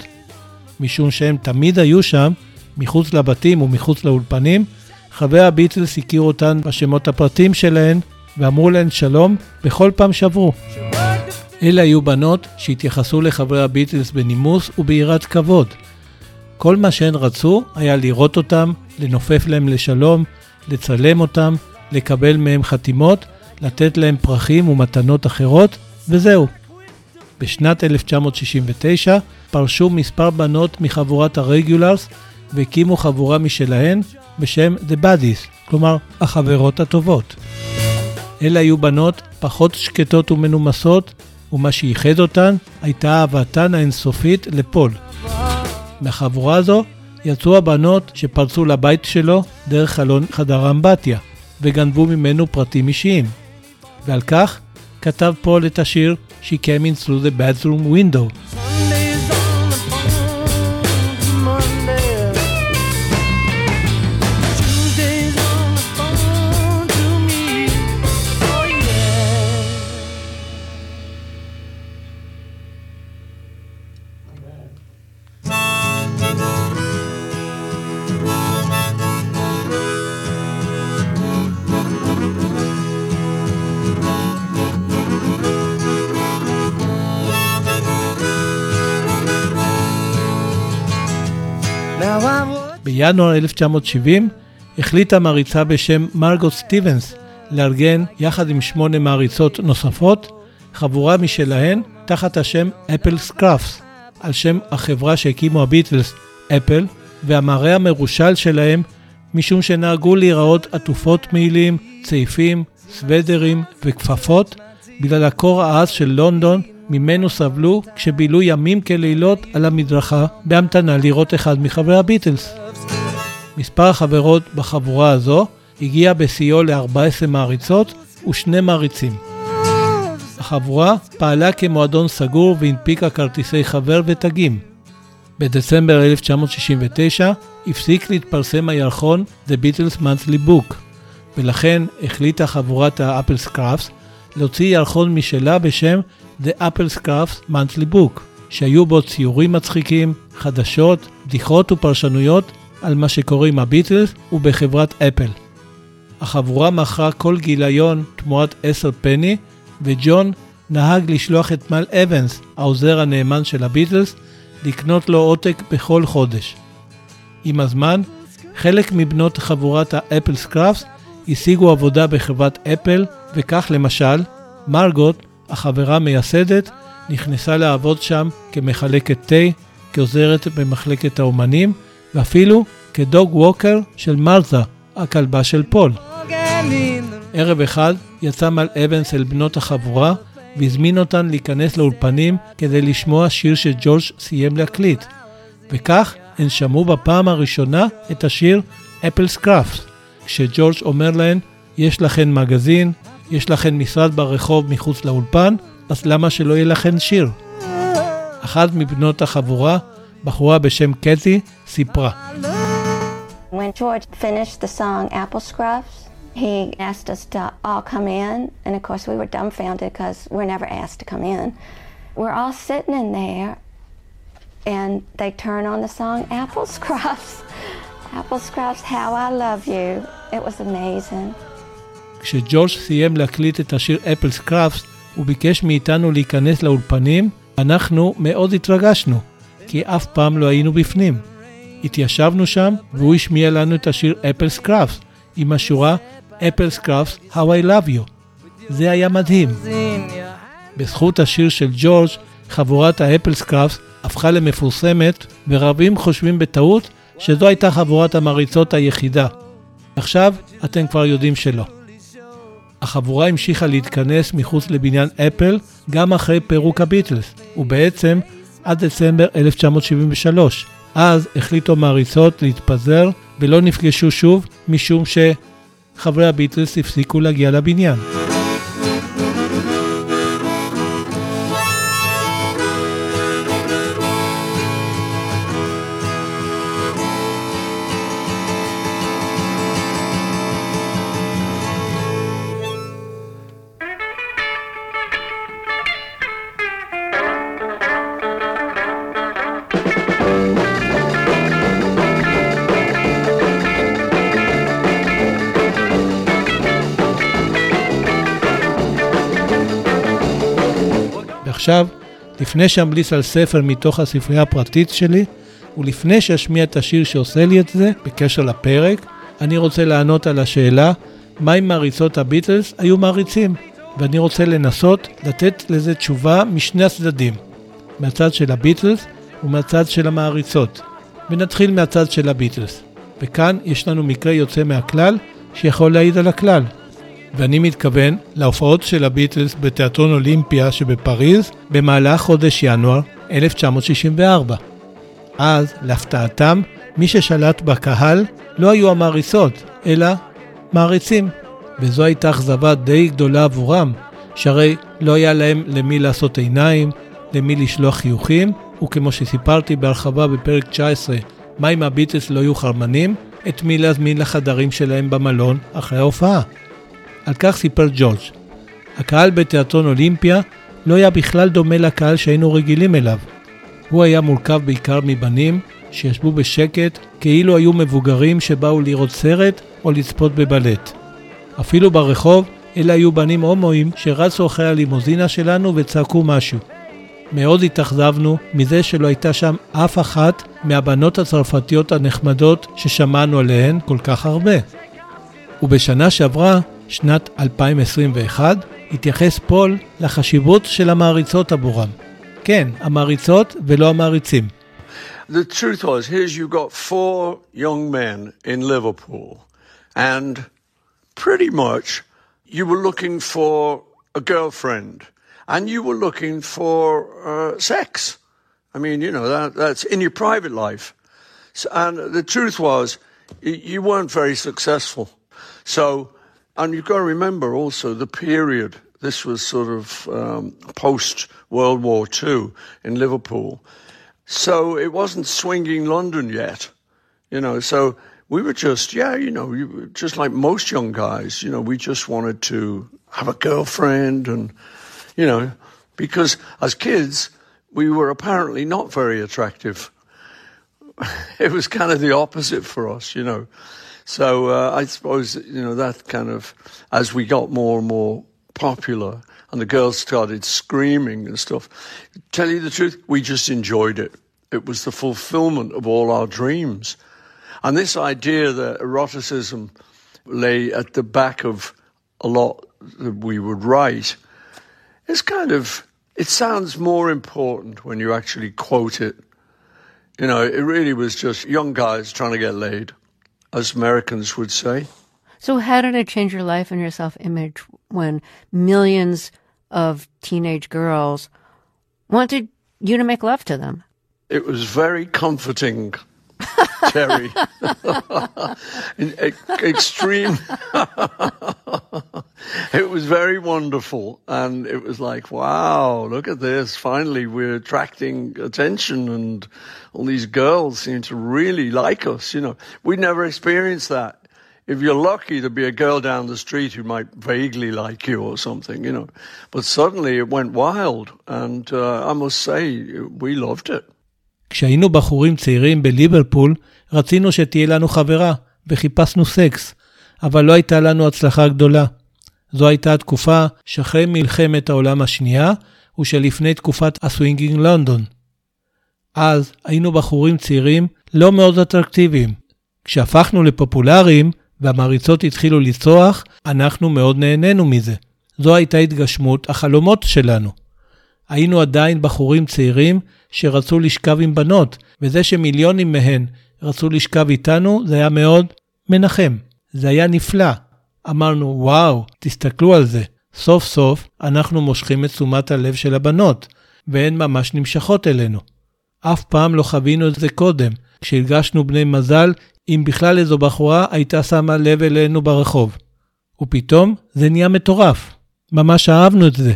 משום שהם תמיד היו שם, מחוץ לבתים ומחוץ לאולפנים, חברי הביטלס הכירו אותן בשמות הפרטיים שלהן ואמרו להן שלום בכל פעם שעברו. אלה היו בנות שהתייחסו לחברי הביטלס בנימוס וביראת כבוד. כל מה שהן רצו היה לראות אותם, לנופף להם לשלום, לצלם אותם, לקבל מהם חתימות, לתת להם פרחים ומתנות אחרות, וזהו. בשנת 1969 פרשו מספר בנות מחבורת הרגולרס והקימו חבורה משלהן בשם The Buddies, כלומר החברות הטובות. אלה היו בנות פחות שקטות ומנומסות, ומה שייחד אותן הייתה אהבתן האינסופית לפול. מהחבורה הזו יצאו הבנות שפרצו לבית שלו דרך חלון חדר אמבטיה, וגנבו ממנו פרטים אישיים. ועל כך כתב פול את השיר She came in through the bathroom window. בינואר 1970 החליטה מעריצה בשם מרגוט סטיבנס לארגן יחד עם שמונה מעריצות נוספות חבורה משלהן תחת השם Apple Scruffs, על שם החברה שהקימו הביטלס, אפל, והמראה המרושל שלהם משום שנהגו להיראות עטופות מעילים, צעיפים, סוודרים וכפפות בגלל הקור העז של לונדון ממנו סבלו כשבילו ימים כלילות על המדרכה בהמתנה לראות אחד מחברי הביטלס. מספר החברות בחבורה הזו הגיע בשיאו ל-14 מעריצות ושני מעריצים. החבורה פעלה כמועדון סגור והנפיקה כרטיסי חבר ותגים. בדצמבר 1969 הפסיק להתפרסם הירחון The Beatles Monthly Book, ולכן החליטה חבורת ה Apple Scruffs להוציא ירחון משלה בשם The Apple Scruffs Monthly Book, שהיו בו ציורים מצחיקים, חדשות, בדיחות ופרשנויות על מה שקורה עם הביטלס ובחברת אפל. החבורה מכרה כל גיליון תמורת 10 פני, וג'ון נהג לשלוח את מל אבנס, העוזר הנאמן של הביטלס, לקנות לו עותק בכל חודש. עם הזמן, חלק מבנות חבורת ה Apple Scruffs השיגו עבודה בחברת אפל, וכך למשל, מרגוט, החברה המייסדת, נכנסה לעבוד שם כמחלקת תה, כעוזרת במחלקת האומנים, ואפילו כ dog walker של מרתה, הכלבה של פול. ערב אחד יצא מל אבנס אל בנות החבורה והזמין אותן להיכנס לאולפנים כדי לשמוע שיר שג'ורג' סיים להקליט. וכך הן שמעו בפעם הראשונה את השיר Apple Scruffs, כשג'ורג' אומר להן, יש לכן מגזין, יש לכן משרד ברחוב מחוץ לאולפן, אז למה שלא יהיה לכן שיר? אחת מבנות החבורה, בחורה בשם קטי, סיפרה. When George finished the song Apple Scruffs, he asked us to all come in, and of course we were dumbfounded because we're never asked to come in. We're all sitting in there, and they turn on the song Apple Scruffs. Apple Scruffs, How I Love You. It was amazing. כשג'ורג' סיים להקליט את השיר Apple Scruffs, הוא ביקש מאיתנו להיכנס לאולפנים, אנחנו מאוד התרגשנו, כי אף פעם לא היינו בפנים. התיישבנו שם, והוא השמיע לנו את השיר Apple Scruffs, עם השורה Apple Scruffs, How I Love You. זה היה מדהים. בזכות השיר של ג'ורג', חבורת ה Apple Scruffs הפכה למפורסמת, ורבים חושבים בטעות שזו הייתה חבורת המעריצות היחידה. עכשיו אתם כבר יודעים שלא. החבורה המשיכה להתכנס מחוץ לבניין אפל גם אחרי פירוק הביטלס, ובעצם עד דצמבר 1973. אז החליטו מעריצות להתפזר ולא נפגשו שוב משום שחברי הביטלס הפסיקו להגיע לבניין. ועכשיו, לפני שאמליץ על ספר מתוך הספרייה הפרטית שלי, ולפני שאשמיע את השיר שעושה לי את זה, בקשר לפרק, אני רוצה לענות על השאלה, מה אם מעריצות הביטלס היו מעריצים? ואני רוצה לנסות לתת לזה תשובה משני הצדדים, מהצד של הביטלס ומהצד של המעריצות. ונתחיל מהצד של הביטלס. וכאן יש לנו מקרה יוצא מהכלל שיכול להעיד על הכלל. ואני מתכוון להופעות של הביטלס בתיאטרון אולימפיה שבפריז במהלך חודש ינואר 1964. אז, להפתעתם, מי ששלט בקהל לא היו המעריצות, אלא מעריצים. וזו הייתה אכזבה די גדולה עבורם, שהרי לא היה להם למי לעשות עיניים, למי לשלוח חיוכים, וכמו שסיפרתי בהרחבה בפרק 19, מה אם הביטלס לא יהיו חרמנים? את מי להזמין לחדרים שלהם במלון אחרי ההופעה. על כך סיפר ג'ורג'. הקהל בתיאטרון אולימפיה לא היה בכלל דומה לקהל שהיינו רגילים אליו. הוא היה מורכב בעיקר מבנים שישבו בשקט כאילו היו מבוגרים שבאו לראות סרט או לצפות בבלט. אפילו ברחוב אלה היו בנים הומואים שרצו אחרי הלימוזינה שלנו וצעקו משהו. מאוד התאכזבנו מזה שלא הייתה שם אף אחת מהבנות הצרפתיות הנחמדות ששמענו עליהן כל כך הרבה. ובשנה שעברה, שנת 2021, התייחס פול לחשיבות של המעריצות עבורם. כן, המעריצות ולא המעריצים. The truth was, here's you've got four young men in Liverpool, and pretty much you were looking for a girlfriend, and you were looking for uh, sex. I mean, you know, that, that's in your private life. So, and the truth was, y- you weren't very successful. So, and you've got to remember also the period. This was sort of um, post World War II in Liverpool. So it wasn't swinging London yet, you know. So we were just, yeah, you know, you, just like most young guys, you know, we just wanted to have a girlfriend and, you know, because as kids, we were apparently not very attractive. it was kind of the opposite for us, you know. So uh, I suppose, you know, that kind of, as we got more and more popular and the girls started screaming and stuff, tell you the truth, we just enjoyed it. It was the fulfillment of all our dreams. And this idea that eroticism lay at the back of a lot that we would write is kind of, it sounds more important when you actually quote it. You know, it really was just young guys trying to get laid, as Americans would say. So, how did it change your life and your self image when millions of teenage girls wanted you to make love to them? It was very comforting, Terry. Extreme. it was very wonderful. And it was like, wow, look at this. Finally, we're attracting attention, and all these girls seem to really like us. You know, we never experienced that. If you're lucky, there'd be a girl down the street who might vaguely like you or something, you know. But suddenly it went wild. And uh, I must say, we loved it. כשהיינו בחורים צעירים בליברפול, רצינו שתהיה לנו חברה, וחיפשנו סקס, אבל לא הייתה לנו הצלחה גדולה. זו הייתה התקופה שאחרי מלחמת העולם השנייה, ושלפני תקופת ה Swinging London. אז היינו בחורים צעירים לא מאוד אטרקטיביים. כשהפכנו לפופולריים והמעריצות התחילו לצרוח, אנחנו מאוד נהנינו מזה. זו הייתה התגשמות החלומות שלנו. היינו עדיין בחורים צעירים שרצו לשכב עם בנות, וזה שמיליונים מהן רצו לשכב איתנו, זה היה מאוד מנחם. זה היה נפלא. אמרנו, וואו, תסתכלו על זה. סוף סוף אנחנו מושכים את תשומת הלב של הבנות, והן ממש נמשכות אלינו. אף פעם לא חווינו את זה קודם, כשהרגשנו בני מזל, אם בכלל איזו בחורה הייתה שמה לב אלינו ברחוב. ופתאום זה נהיה מטורף. ממש אהבנו את זה.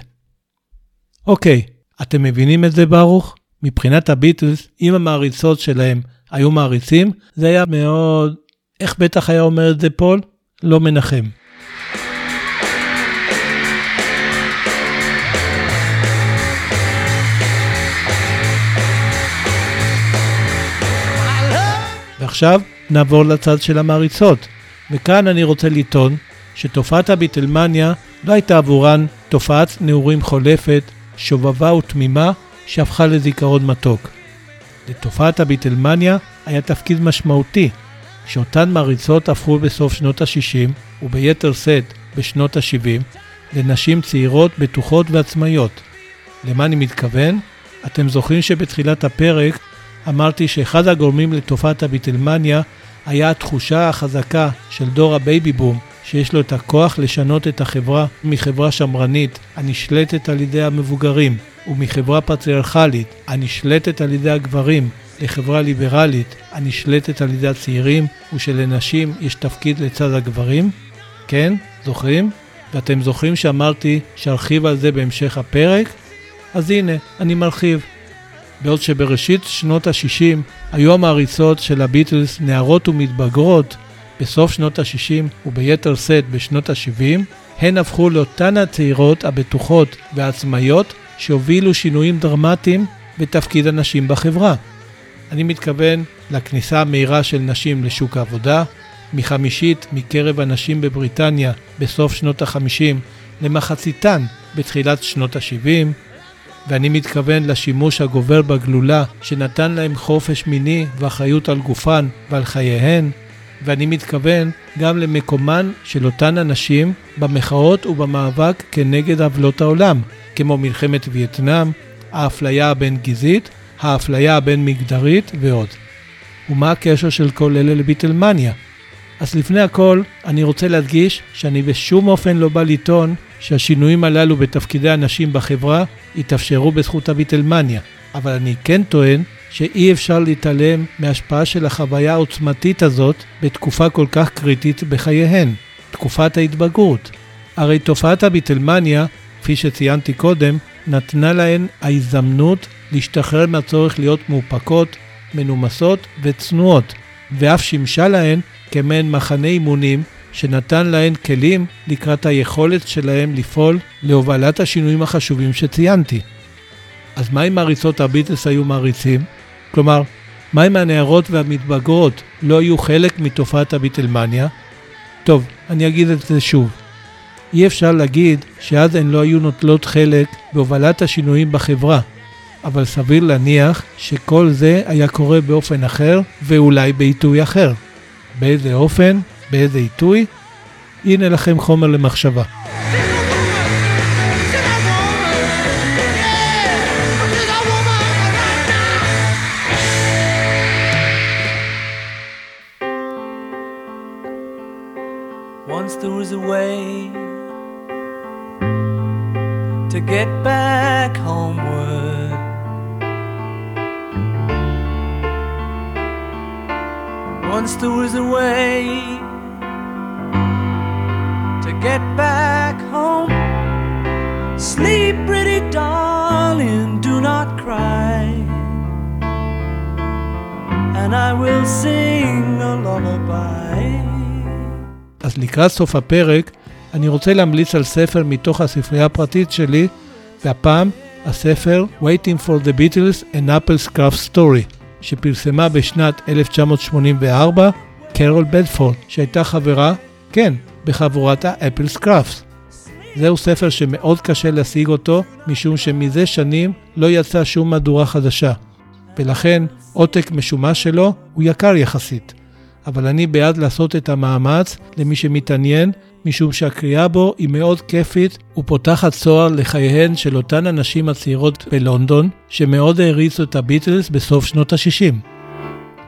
אוקיי, אתם מבינים את זה, ברוך? מבחינת הביטלס, אם המעריצות שלהם היו מעריצים, זה היה מאוד... איך בטח היה אומר את זה פול? לא מנחם. ועכשיו נעבור לצד של המעריצות. וכאן אני רוצה לטעון שתופעת הביטלמניה לא הייתה עבורן תופעת נעורים חולפת, שובבה ותמימה שהפכה לזיכרון מתוק. לתופעת הביטלמניה היה תפקיד משמעותי, שאותן מעריצות הפכו בסוף שנות ה-60 וביתר שאת בשנות ה-70 לנשים צעירות, בטוחות ועצמאיות. למה אני מתכוון? אתם זוכרים שבתחילת הפרק אמרתי שאחד הגורמים לתופעת הביטלמניה היה התחושה החזקה של דור הבייבי בום, שיש לו את הכוח לשנות את החברה מחברה שמרנית הנשלטת על ידי המבוגרים, ומחברה פטריארכלית הנשלטת על ידי הגברים, לחברה ליברלית הנשלטת על ידי הצעירים, ושלנשים יש תפקיד לצד הגברים? כן, זוכרים? ואתם זוכרים שאמרתי שארחיב על זה בהמשך הפרק? אז הנה, אני מרחיב. בעוד שבראשית שנות ה-60 היו המעריצות של הביטלס נערות ומתבגרות, בסוף שנות ה-60 וביתר שאת בשנות ה-70, הן הפכו לאותן הצעירות הבטוחות והעצמאיות שהובילו שינויים דרמטיים בתפקיד הנשים בחברה. אני מתכוון לכניסה המהירה של נשים לשוק העבודה, מחמישית מקרב הנשים בבריטניה בסוף שנות ה-50 למחציתן בתחילת שנות ה-70, ואני מתכוון לשימוש הגובר בגלולה שנתן להם חופש מיני ואחריות על גופן ועל חייהן, ואני מתכוון גם למקומן של אותן הנשים במחאות ובמאבק כנגד עוולות העולם, כמו מלחמת וייטנאם, האפליה הבין-גזעית, האפליה הבין-מגדרית ועוד. ומה הקשר של כל אלה לביטלמניה? אז לפני הכל, אני רוצה להדגיש שאני בשום אופן לא בא לטעון שהשינויים הללו בתפקידי הנשים בחברה התאפשרו בזכות הביטלמניה, אבל אני כן טוען שאי אפשר להתעלם מהשפעה של החוויה העוצמתית הזאת בתקופה כל כך קריטית בחייהן, תקופת ההתבגרות. הרי תופעת הביטלמניה, כפי שציינתי קודם, נתנה להן ההזדמנות להשתחרר מהצורך להיות מאופקות, מנומסות וצנועות, ואף שימשה להן כמעין מחנה אימונים שנתן להן כלים לקראת היכולת שלהן לפעול להובלת השינויים החשובים שציינתי. אז מה אם מעריצות הביטלס היו מעריצים? כלומר, מה אם הנערות והמתבגרות לא היו חלק מתופעת הביטלמניה? טוב, אני אגיד את זה שוב. אי אפשר להגיד שאז הן לא היו נוטלות חלק בהובלת השינויים בחברה, אבל סביר להניח שכל זה היה קורה באופן אחר ואולי בעיתוי אחר. באיזה אופן? באיזה עיתוי? הנה לכם חומר למחשבה. get back homeward. Once there was a way to get back home. Sleep, pretty darling, do not cry. And I will sing a lullaby. אז לקראת סוף הפרק, אני רוצה להמליץ על ספר מתוך הספרייה הפרטית שלי, והפעם הספר Waiting for the Beatles an Apple Scruff Story, שפרסמה בשנת 1984 קרול בדפורד, שהייתה חברה, כן, בחבורת ה Apple Scruffs. זהו ספר שמאוד קשה להשיג אותו, משום שמזה שנים לא יצאה שום מהדורה חדשה, ולכן עותק משומש שלו הוא יקר יחסית. אבל אני בעד לעשות את המאמץ למי שמתעניין, משום שהקריאה בו היא מאוד כיפית ופותחת צוהר לחייהן של אותן הנשים הצעירות בלונדון, שמאוד העריצו את הביטלס בסוף שנות ה-60.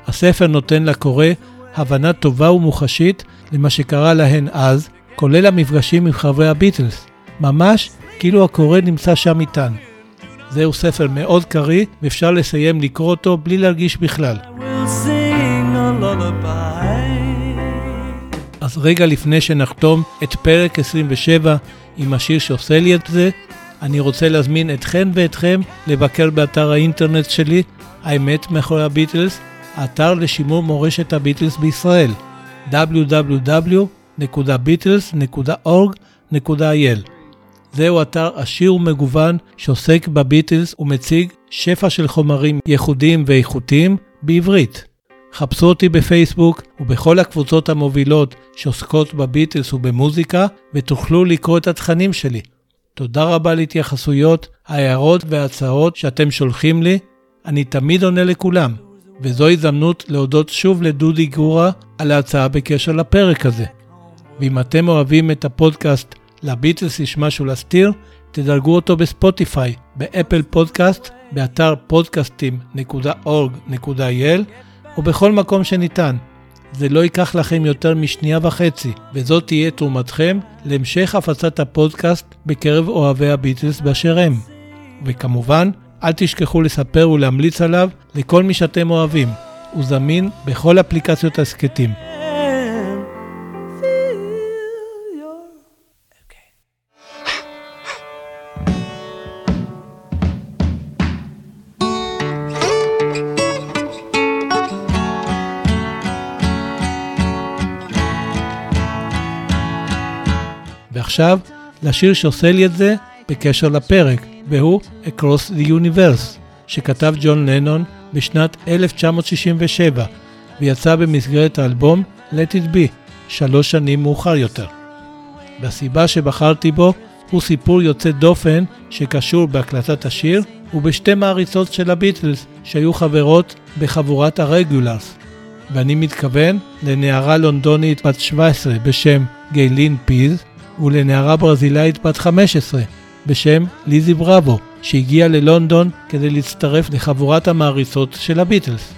הספר נותן לקורא הבנה טובה ומוחשית למה שקרה להן אז, כולל המפגשים עם חברי הביטלס, ממש כאילו הקורא נמצא שם איתן. זהו ספר מאוד קריא, ואפשר לסיים לקרוא אותו בלי להרגיש בכלל. will sing a lullaby. אז רגע לפני שנחתום את פרק 27 עם השיר שעושה לי את זה, אני רוצה להזמין אתכן ואתכם לבקר באתר האינטרנט שלי, האמת מאחורי הביטלס, האתר לשימור מורשת הביטלס בישראל, www.beatles.org.il. זהו אתר עשיר ומגוון שעוסק בביטלס ומציג שפע של חומרים ייחודיים ואיכותיים בעברית. חפשו אותי בפייסבוק ובכל הקבוצות המובילות שעוסקות בביטלס ובמוזיקה ותוכלו לקרוא את התכנים שלי. תודה רבה על התייחסויות, ההערות וההצעות שאתם שולחים לי, אני תמיד עונה לכולם, וזו הזדמנות להודות שוב לדודי גורה על ההצעה בקשר לפרק הזה. ואם אתם אוהבים את הפודקאסט לביטלס יש משהו להסתיר, תדרגו אותו בספוטיפיי, באפל פודקאסט, באתר podcastim.org.il או בכל מקום שניתן. זה לא ייקח לכם יותר משנייה וחצי, וזאת תהיה תרומתכם להמשך הפצת הפודקאסט בקרב אוהבי הביטלס באשר הם. וכמובן, אל תשכחו לספר ולהמליץ עליו לכל מי שאתם אוהבים. הוא זמין בכל אפליקציות ההסכתים. ועכשיו, לשיר שעושה לי את זה בקשר לפרק, והוא Across the Universe, שכתב ג'ון לנון בשנת 1967, ויצא במסגרת האלבום Let It Be, שלוש שנים מאוחר יותר. והסיבה שבחרתי בו הוא סיפור יוצא דופן שקשור בהקלטת השיר ובשתי מעריצות של הביטלס שהיו חברות בחבורת הרגולרס. ואני מתכוון לנערה לונדונית בת 17 בשם גיילין פיז ולנערה ברזילאית בת 15 בשם ליזי בראבו שהגיעה ללונדון כדי להצטרף לחבורת המעריצות של הביטלס.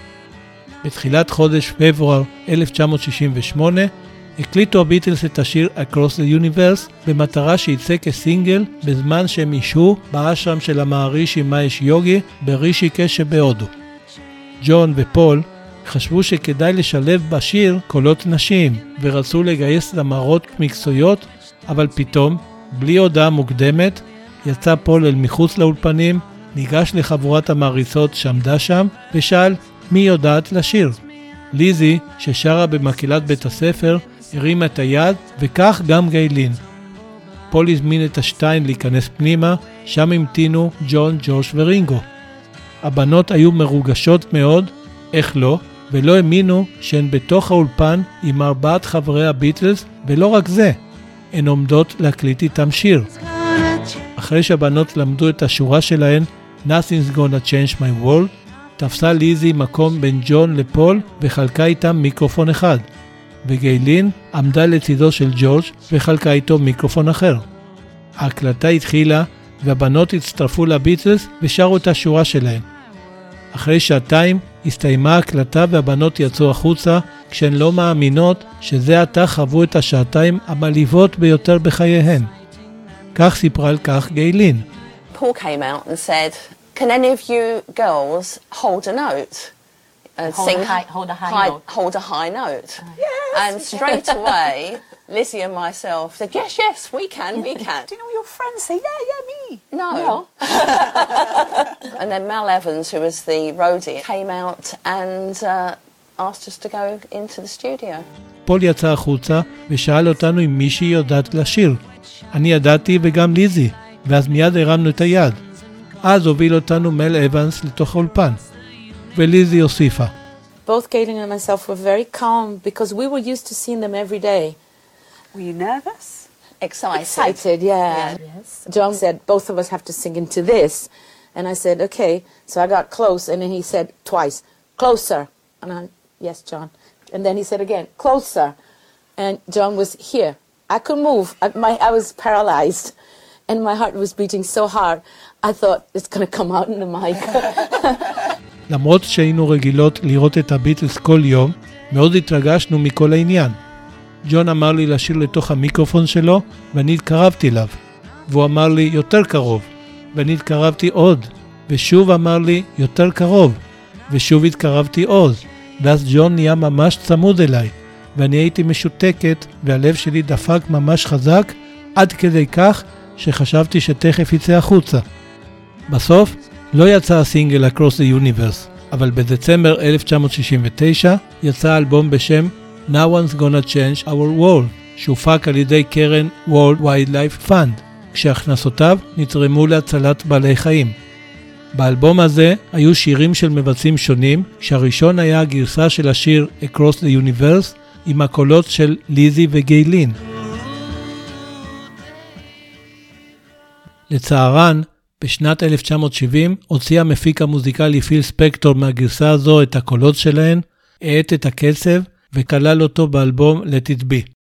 בתחילת חודש פברואר 1968 הקליטו הביטלס את השיר Across the Universe במטרה שייצא כסינגל בזמן שהם ישהו באשרם של המערישי מאש יוגי ברישיקה שבהודו. ג'ון ופול חשבו שכדאי לשלב בשיר קולות נשים ורצו לגייס זמרות מקצועיות, אבל פתאום, בלי הודעה מוקדמת, יצא פול אל מחוץ לאולפנים ניגש לחבורת המעריצות שעמדה שם ושאל מי יודעת לשיר. ליזי, ששרה במקהלת בית הספר, הרימה את היד, וכך גם גיילין. פול הזמין את השתיים להיכנס פנימה, שם המתינו ג'ון, ג'ורג' ורינגו. הבנות היו מרוגשות מאוד, איך לא, ולא האמינו שהן בתוך האולפן עם ארבעת חברי הביטלס, ולא רק זה, הן עומדות להקליט איתם שיר. אחרי שהבנות למדו את השורה שלהן, Nothing's gonna change my world, תפסה ליזי מקום בין ג'ון לפול וחלקה איתם מיקרופון אחד, וגיילין עמדה לצידו של ג'ורג' וחלקה איתו מיקרופון אחר. ההקלטה התחילה והבנות הצטרפו לביטלס ושרו את השורה שלהן. אחרי שעתיים הסתיימה ההקלטה והבנות יצאו החוצה כשהן לא מאמינות שזה עתה חוו את השעתיים המעליבות ביותר בחייהן. כך סיפרה על כך גיילין. Paul came out and said, "Can any of you girls hold a note? Uh, Hold a high- hold a high note. Hold a high note." And straight away, Lizzie and myself said, "Yes, yes, we can, we can." Do you know your friends say, yeah, yeah, me? No. and then Mal Evans, who was the roadie, came out and uh, asked us to go into the studio. פול יצא החוצה ושאל אותנו אם מישהי יודעת לשיר. אני ידעתי וגם ליזי, ואז מיד הרמנו את היד. אז הוביל אותנו מל אבנס לתוך האולפן. וליזי הוסיפה, Both Galen and myself were very calm because we were used to seeing them every day. Were you nervous? Excited. Excited, yeah. Yes. John said both of us have to sing into this. And I said, okay. So I got close and then he said twice, closer. And I, yes, John. And then he said again, closer. And John was here. I could move. I, my, I was paralyzed. And my heart was beating so hard. I thought it's going to come out in the mic. למרות שהיינו רגילות לראות את הביטלס כל יום, מאוד התרגשנו מכל העניין. ג'ון אמר לי לשיר לתוך המיקרופון שלו, ואני התקרבתי אליו. והוא אמר לי, יותר קרוב. ואני התקרבתי עוד. ושוב אמר לי, יותר קרוב. ושוב התקרבתי עוד. ואז ג'ון נהיה ממש צמוד אליי. ואני הייתי משותקת, והלב שלי דפק ממש חזק, עד כדי כך שחשבתי שתכף יצא החוצה. בסוף לא יצא הסינגל Across the Universe, אבל בדצמבר 1969 יצא אלבום בשם Now One's Gonna Change Our World, שהופק על ידי קרן World Wildlife Fund, כשהכנסותיו נתרמו להצלת בעלי חיים. באלבום הזה היו שירים של מבצעים שונים, שהראשון היה הגרסה של השיר Across the Universe עם הקולות של ליזי וגיילין. לצערן, בשנת 1970 הוציא המפיק המוזיקלי פיל ספקטור מהגרסה הזו את הקולות שלהן, האט את הקצב וכלל אותו באלבום Let It Be.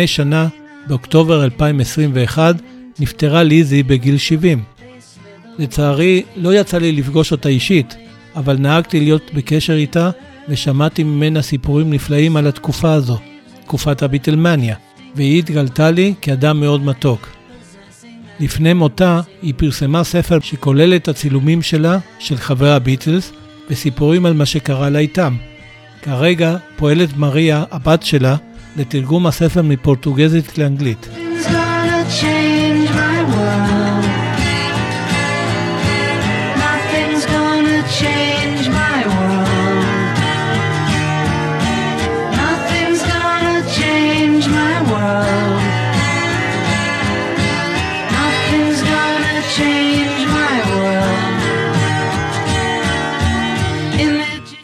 לפני שנה, באוקטובר 2021, נפטרה ליזי בגיל 70. לצערי, לא יצא לי לפגוש אותה אישית, אבל נהגתי להיות בקשר איתה ושמעתי ממנה סיפורים נפלאים על התקופה הזו, תקופת הביטלמניה, והיא התגלתה לי כאדם מאוד מתוק. לפני מותה היא פרסמה ספר שכולל את הצילומים שלה, של חברי הביטלס, וסיפורים על מה שקרה לה איתם. כרגע פועלת מריה, הבת שלה, לתרגום הספר מפורטוגזית לאנגלית.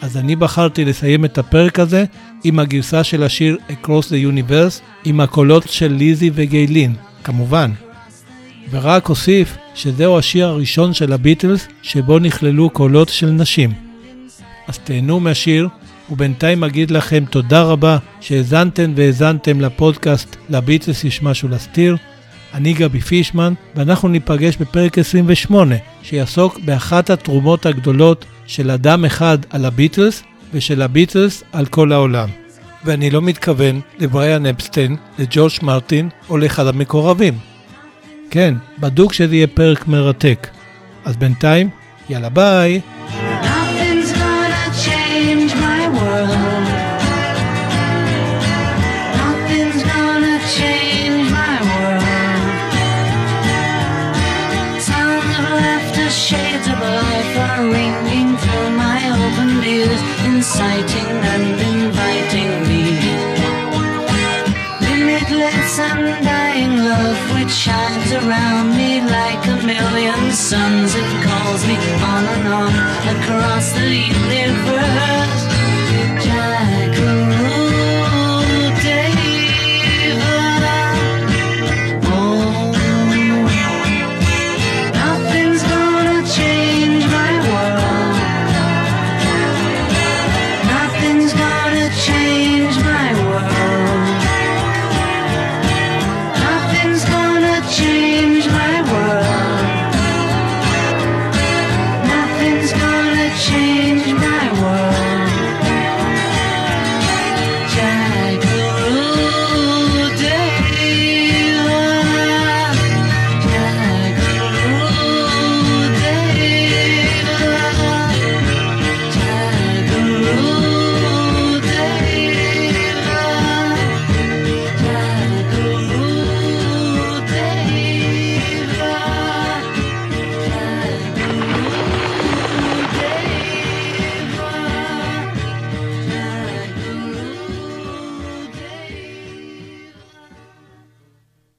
אז אני בחרתי לסיים את הפרק הזה עם הגרסה של השיר Across the Universe, עם הקולות של ליזי וגיילין, כמובן. ורק הוסיף שזהו השיר הראשון של הביטלס שבו נכללו קולות של נשים. אז תהנו מהשיר, ובינתיים אגיד לכם תודה רבה שהאזנתם והאזנתם לפודקאסט לביטלס יש משהו להסתיר. אני גבי פישמן, ואנחנו ניפגש בפרק 28, שיעסוק באחת התרומות הגדולות של אדם אחד על הביטלס, ושל הביטלס על כל העולם. ואני לא מתכוון לבריאן אפסטיין, לג'וש מרטין או לאחד המקורבים. כן, בדוק שזה יהיה פרק מרתק. אז בינתיים, יאללה ביי!